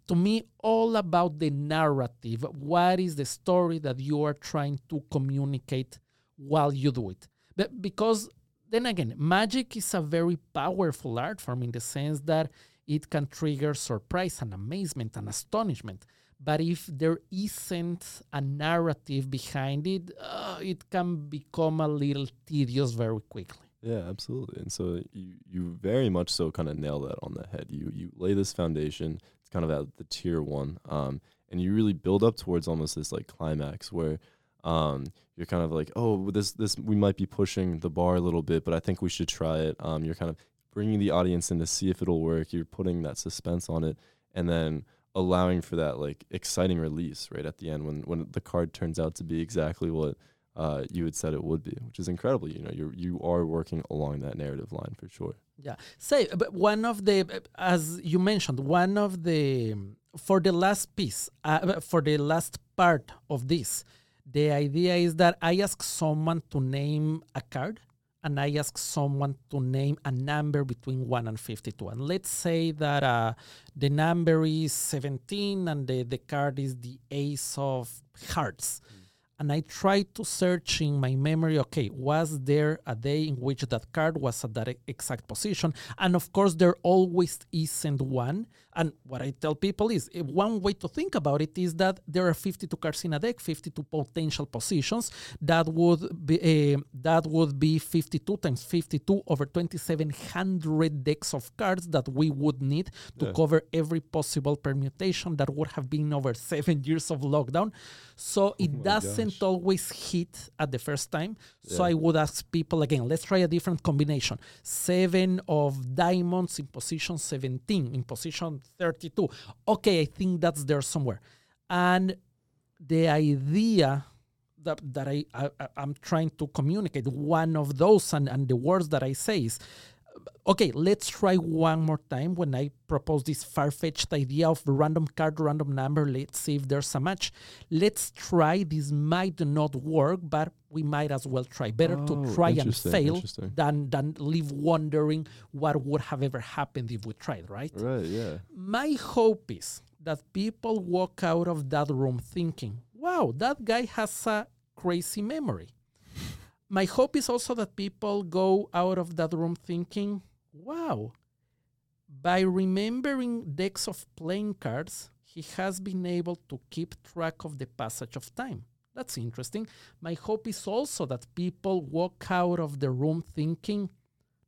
S2: to me all about the narrative. What is the story that you are trying to communicate while you do it? But because then again, magic is a very powerful art form in the sense that it can trigger surprise and amazement and astonishment. But if there isn't a narrative behind it, uh, it can become a little tedious very quickly.
S1: Yeah, absolutely. And so you you very much so kind of nail that on the head. You you lay this foundation. Kind of at the tier one, um, and you really build up towards almost this like climax where um, you're kind of like, oh, this this we might be pushing the bar a little bit, but I think we should try it. Um, you're kind of bringing the audience in to see if it'll work. You're putting that suspense on it, and then allowing for that like exciting release right at the end when when the card turns out to be exactly what uh, you had said it would be, which is incredible. You know, you you are working along that narrative line for sure.
S2: Yeah. Say, but one of the, as you mentioned, one of the for the last piece, uh, for the last part of this, the idea is that I ask someone to name a card and I ask someone to name a number between 1 and 52. And let's say that uh, the number is 17 and the, the card is the ace of hearts. Mm and I tried to search in my memory, okay, was there a day in which that card was at that exact position? And of course, there always isn't one. And what I tell people is eh, one way to think about it is that there are 52 cards in a deck, 52 potential positions. That would be uh, that would be 52 times 52 over 2,700 decks of cards that we would need to yeah. cover every possible permutation. That would have been over seven years of lockdown. So it oh doesn't gosh. always hit at the first time. Yeah. So I would ask people again, let's try a different combination. Seven of diamonds in position 17, in position 32. Okay, I think that's there somewhere. And the idea that, that I, I, I'm trying to communicate, one of those and, and the words that I say is okay, let's try one more time when I propose this far-fetched idea of random card, random number. Let's see if there's a match. Let's try. This might not work, but we might as well try. Better oh, to try and fail than than live wondering what would have ever happened if we tried, right?
S1: Right, yeah.
S2: My hope is that people walk out of that room thinking, wow, that guy has a crazy memory my hope is also that people go out of that room thinking, wow, by remembering decks of playing cards, he has been able to keep track of the passage of time. That's interesting. My hope is also that people walk out of the room thinking,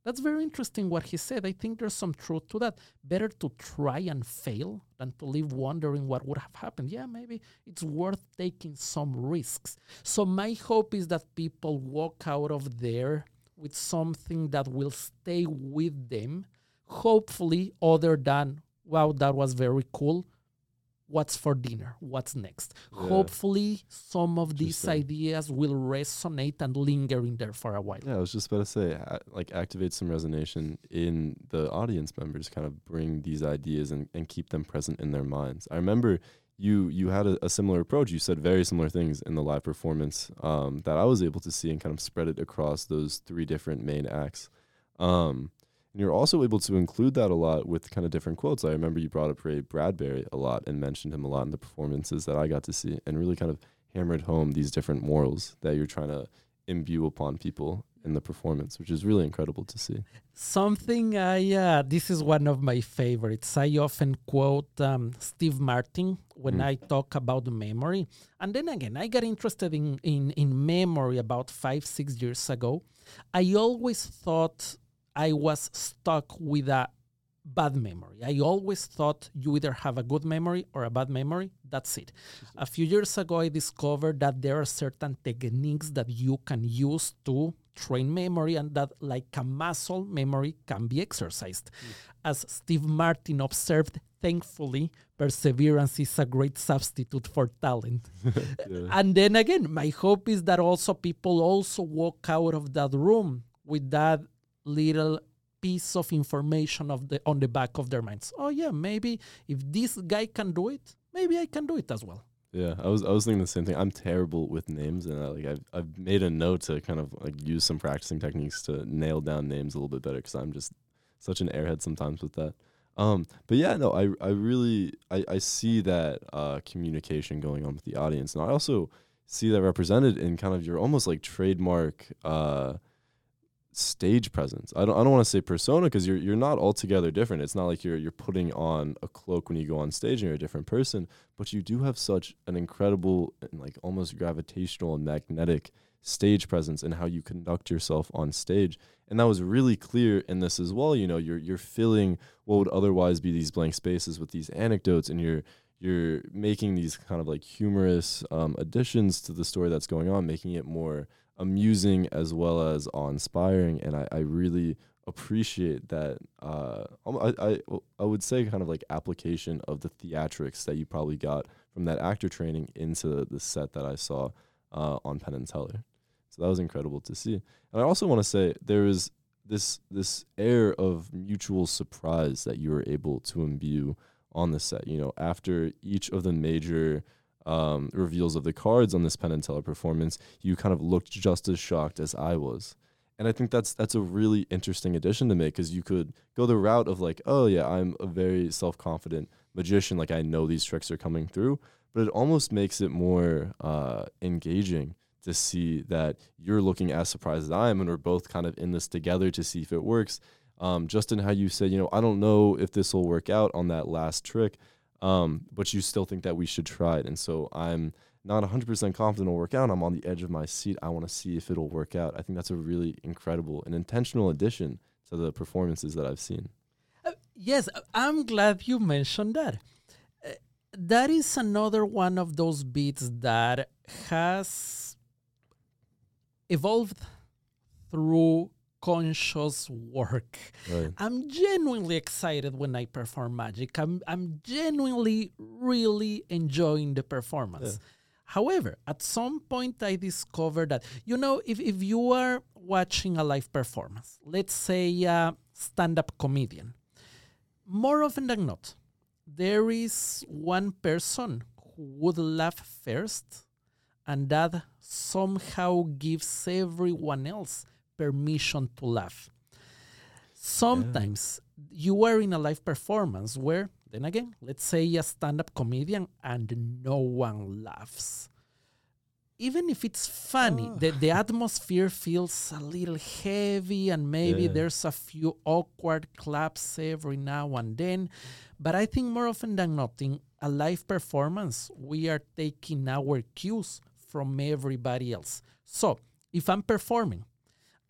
S2: that's very interesting what he said. I think there's some truth to that. Better to try and fail than to live wondering what would have happened. Yeah, maybe it's worth taking some risks. So, my hope is that people walk out of there with something that will stay with them, hopefully, other than, wow, that was very cool what's for dinner what's next. Yeah. hopefully some of these ideas will resonate and linger in there for a while.
S1: Yeah i was just about to say like activate some resonation in the audience members kind of bring these ideas and, and keep them present in their minds. I remember you you had a, a similar approach. You said very similar things in the live performance um, that i was able to see and kind of spread it across those three different main acts. Um, and you're also able to include that a lot with kind of different quotes. I remember you brought up Ray Bradbury a lot and mentioned him a lot in the performances that I got to see and really kind of hammered home these different morals that you're trying to imbue upon people in the performance, which is really incredible to see.
S2: Something I, uh, this is one of my favorites. I often quote um, Steve Martin when mm. I talk about memory. And then again, I got interested in, in, in memory about five, six years ago. I always thought I was stuck with a bad memory. I always thought you either have a good memory or a bad memory. That's it. A few years ago, I discovered that there are certain techniques that you can use to train memory and that, like a muscle, memory can be exercised. Mm. As Steve Martin observed, thankfully, perseverance is a great substitute for talent. yeah. And then again, my hope is that also people also walk out of that room with that little piece of information of the on the back of their minds. Oh yeah, maybe if this guy can do it, maybe I can do it as well.
S1: Yeah, I was I was thinking the same thing. I'm terrible with names, and I, like I've I've made a note to kind of like use some practicing techniques to nail down names a little bit better because I'm just such an airhead sometimes with that. Um, but yeah, no, I I really I, I see that uh, communication going on with the audience, and I also see that represented in kind of your almost like trademark uh, stage presence. I don't I don't want to say persona because you're you're not altogether different. It's not like you're you're putting on a cloak when you go on stage and you're a different person, but you do have such an incredible and like almost gravitational and magnetic stage presence and how you conduct yourself on stage. And that was really clear in this as well. You know, you're you're filling what would otherwise be these blank spaces with these anecdotes and you're you're making these kind of like humorous um, additions to the story that's going on, making it more amusing as well as awe-inspiring. And I, I really appreciate that. Uh, I, I I would say kind of like application of the theatrics that you probably got from that actor training into the set that I saw uh, on Penn and Teller. So that was incredible to see. And I also want to say there is this this air of mutual surprise that you were able to imbue on the set. You know, after each of the major um, reveals of the cards on this Penn and Teller performance, you kind of looked just as shocked as I was. And I think that's that's a really interesting addition to make because you could go the route of like, oh yeah, I'm a very self confident magician, like I know these tricks are coming through, but it almost makes it more uh, engaging to see that you're looking as surprised as I am, and we're both kind of in this together to see if it works. Um, just in how you said, you know, I don't know if this will work out on that last trick, um, but you still think that we should try it. And so I'm not 100% confident it'll work out. I'm on the edge of my seat. I want to see if it'll work out. I think that's a really incredible and intentional addition to the performances that I've seen.
S2: Uh, yes, uh, I'm glad you mentioned that. Uh, that is another one of those beats that has evolved through conscious work. Right. I'm genuinely excited when I perform magic. I'm I'm genuinely really enjoying the performance. Yeah. However, at some point I discovered that you know if if you are watching a live performance, let's say a stand-up comedian, more often than not, there is one person who would laugh first and that somehow gives everyone else permission to laugh. Sometimes yeah. you are in a live performance where, then again, let's say a stand up comedian and no one laughs. Even if it's funny, oh. the, the atmosphere feels a little heavy and maybe yeah. there's a few awkward claps every now and then. But I think more often than not, in a live performance, we are taking our cues from everybody else. So if I'm performing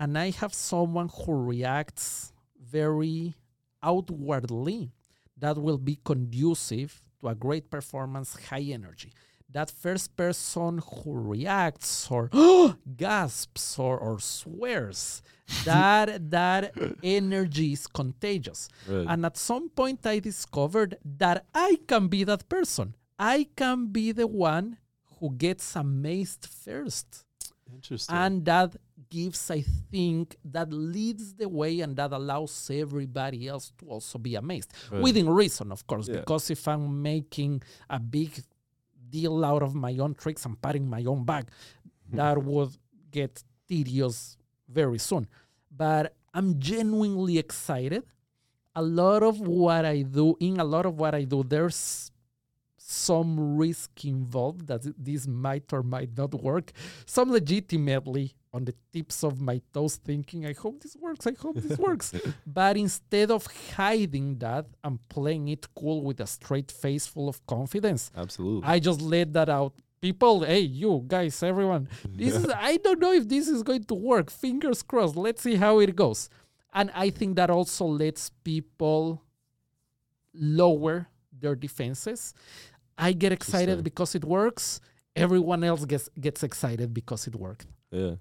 S2: and I have someone who reacts very outwardly, that will be conducive to a great performance, high energy. That first person who reacts or gasps or, or swears, that that energy is contagious. Right. And at some point, I discovered that I can be that person. I can be the one who gets amazed first.
S1: Interesting.
S2: And that gives, I think, that leads the way and that allows everybody else to also be amazed. Right. Within reason, of course, yeah. because if I'm making a big deal out of my own tricks and patting my own back, hmm. that would get tedious very soon. But I'm genuinely excited. A lot of what I do, in a lot of what I do, there's some risk involved that this might or might not work. Some legitimately on the tips of my toes thinking, I hope this works, I hope this works. But instead of hiding that and playing it cool with a straight face full of confidence,
S1: absolutely,
S2: I just let that out. People, hey, you guys, everyone, this is, I don't know if this is going to work. Fingers crossed. Let's see how it goes. And I think that also lets people lower their defenses I get excited because it works. Everyone else gets gets excited because it worked.
S1: Yeah.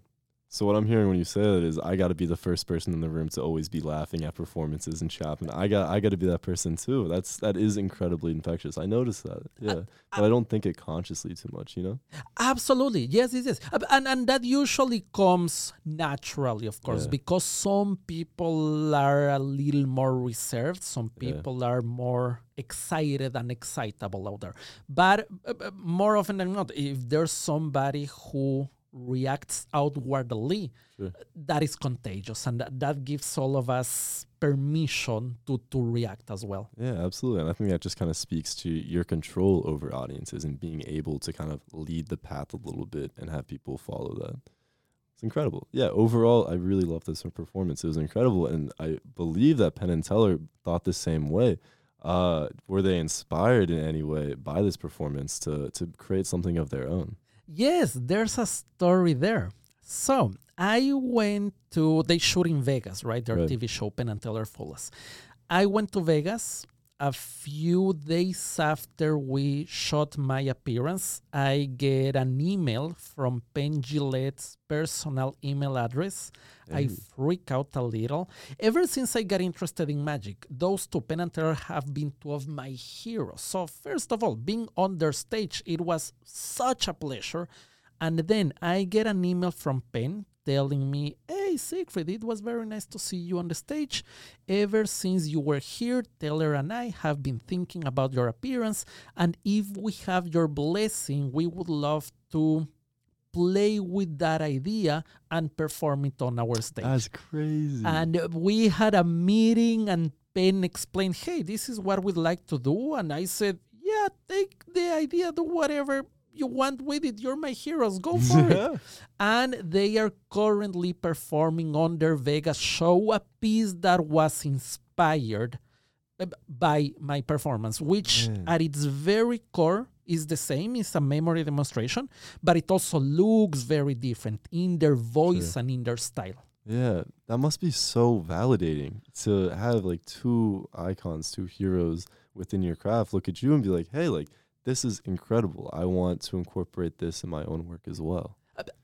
S1: So what I'm hearing when you say that is I got to be the first person in the room to always be laughing at performances and Chapman. I got I got to be that person too. That's that is incredibly infectious. I noticed that. Yeah. Uh, but I don't think it consciously too much, you know?
S2: Absolutely. Yes, yes, yes. And and that usually comes naturally, of course, yeah. because some people are a little more reserved, some people yeah. are more excited and excitable out there. But uh, more often than not, if there's somebody who reacts outwardly, sure. that is contagious, and that, that gives all of us permission to to react as well.
S1: Yeah, absolutely, and I think that just kind of speaks to your control over audiences and being able to kind of lead the path a little bit and have people follow that. It's incredible. Yeah, overall, I really loved this performance. It was incredible, and I believe that Penn and Teller thought the same way. Uh, were they inspired in any way by this performance to to create something of their own?
S2: Yes, there's a story there. So I went to they shoot in Vegas, right? Their
S1: Right.
S2: TV show Penn and Teller Fool Us. I went to Vegas a few days after we shot my appearance. I get an email from Penn Jillette's personal email address. I mm. freak out a little. Ever since I got interested in magic, those two Penn and Teller have been two of my heroes. So first of all, being on their stage, it was such a pleasure. And then I get an email from Penn telling me, Hey, Siegfried, it was very nice to see you on the stage. Ever since you were here, Teller and I have been thinking about your appearance. And if we have your blessing, we would love to play with that idea and perform it on our stage.
S1: That's crazy.
S2: And we had a meeting, and Penn explained, Hey, this is what we'd like to do. And I said, Yeah, take the idea, do whatever you want with it. You're my heroes. Go for it. And they are currently performing on their Vegas show a piece that was inspired uh, by my performance, which
S1: Man.
S2: at its very core is the same. It's a memory demonstration, but it also looks very different in their voice and in their style.
S1: Yeah, that must be so validating to have like two icons, two heroes within your craft look at you and be like, hey, like, this is incredible. I want to incorporate this in my own work as well.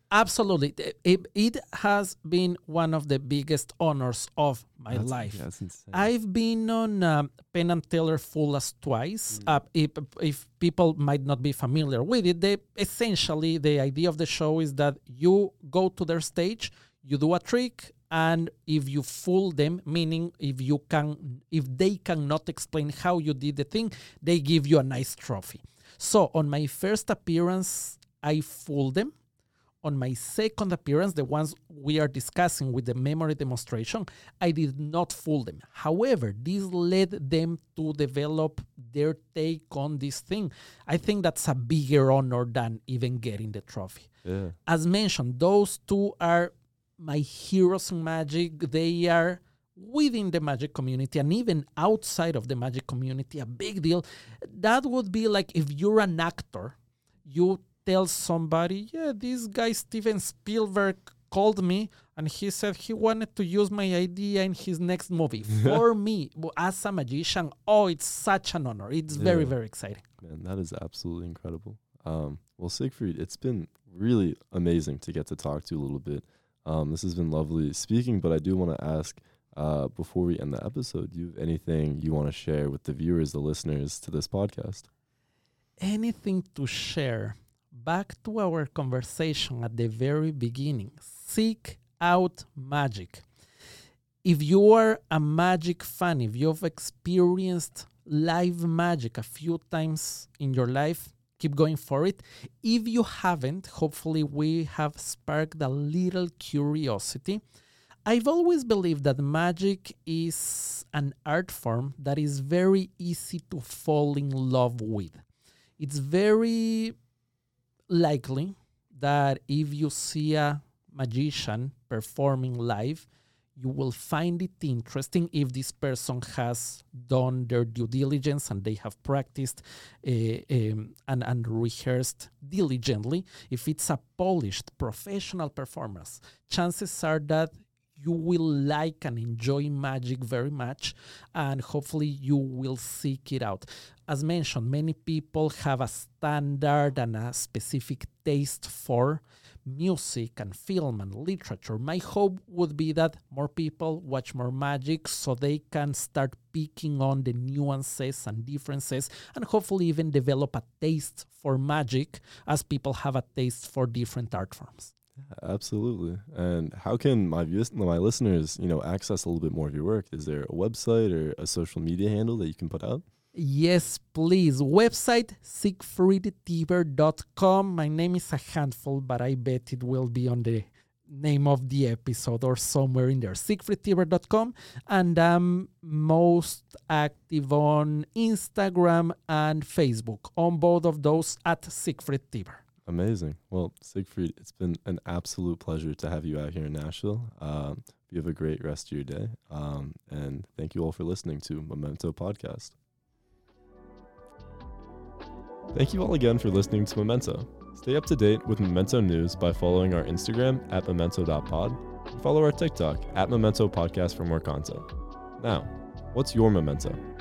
S2: Absolutely. It, it has been one of the biggest honors of my
S1: That's-
S2: life.
S1: Yeah, that's insane.
S2: I've been on um, Penn and Teller Fool Us twice. Uh, if, if people might not be familiar with it, they essentially the idea of the show is that you go to their stage, you do a trick, and if you fool them, meaning if you can, if they cannot explain how you did the thing, they give you a nice trophy. So on my first appearance, I fooled them on my second appearance, the ones we are discussing with the memory demonstration, I did not fool them. However, this led them to develop their take on this thing. I think that's a bigger honor than even getting the trophy.
S1: yeah.
S2: As mentioned, those two are my heroes in magic. They are within the magic community and even outside of the magic community, a big deal. That would be like if you're an actor, you tell somebody, yeah, this guy Steven Spielberg called me and he said he wanted to use my idea in his next movie. For me, as a magician, oh, it's such an honor. It's very, very exciting.
S1: Man, that is absolutely incredible. Um, well, Siegfried, it's been really amazing to get to talk to you a little bit. Um, this has been lovely speaking, but I do want to ask uh, before we end the episode, do you have anything you want to share with the viewers, the listeners to this podcast?
S2: anything to share, back to our conversation at the very beginning, seek out magic. If you are a magic fan, if you've experienced live magic a few times in your life, keep going for it. If you haven't, hopefully we have sparked a little curiosity. I've always believed that magic is an art form that is very easy to fall in love with it's very likely that if you see a magician performing live, you will find it interesting if this person has done their due diligence and they have practiced uh, um, and, and rehearsed diligently. If it's a polished professional performance, chances are that you will like and enjoy magic very much, and hopefully you will seek it out. As mentioned, many people have a standard and a specific taste for music and film and literature. My hope would be that more people watch more magic so they can start picking on the nuances and differences and hopefully even develop a taste for magic as people have a taste for different art forms.
S1: Absolutely. And how can my my listeners, you know, access a little bit more of your work? Is there a website or a social media handle that you can put out?
S2: Yes, please. Website siegfriedtieber.com. My name is a handful, but I bet it will be on the name of the episode or somewhere in there. siegfriedtieber.com. And I'm most active on Instagram and Facebook. On both of those at Siegfried Tieber.
S1: Amazing. Well, Siegfried, it's been an absolute pleasure to have you out here in Nashville. Um, you have a great rest of your day. Um, and thank you all for listening to Memento Podcast. Thank you all again for listening to Memento. Stay up to date with Memento News by following our Instagram at memento.pod and follow our TikTok at Memento Podcast for more content. Now, what's your memento?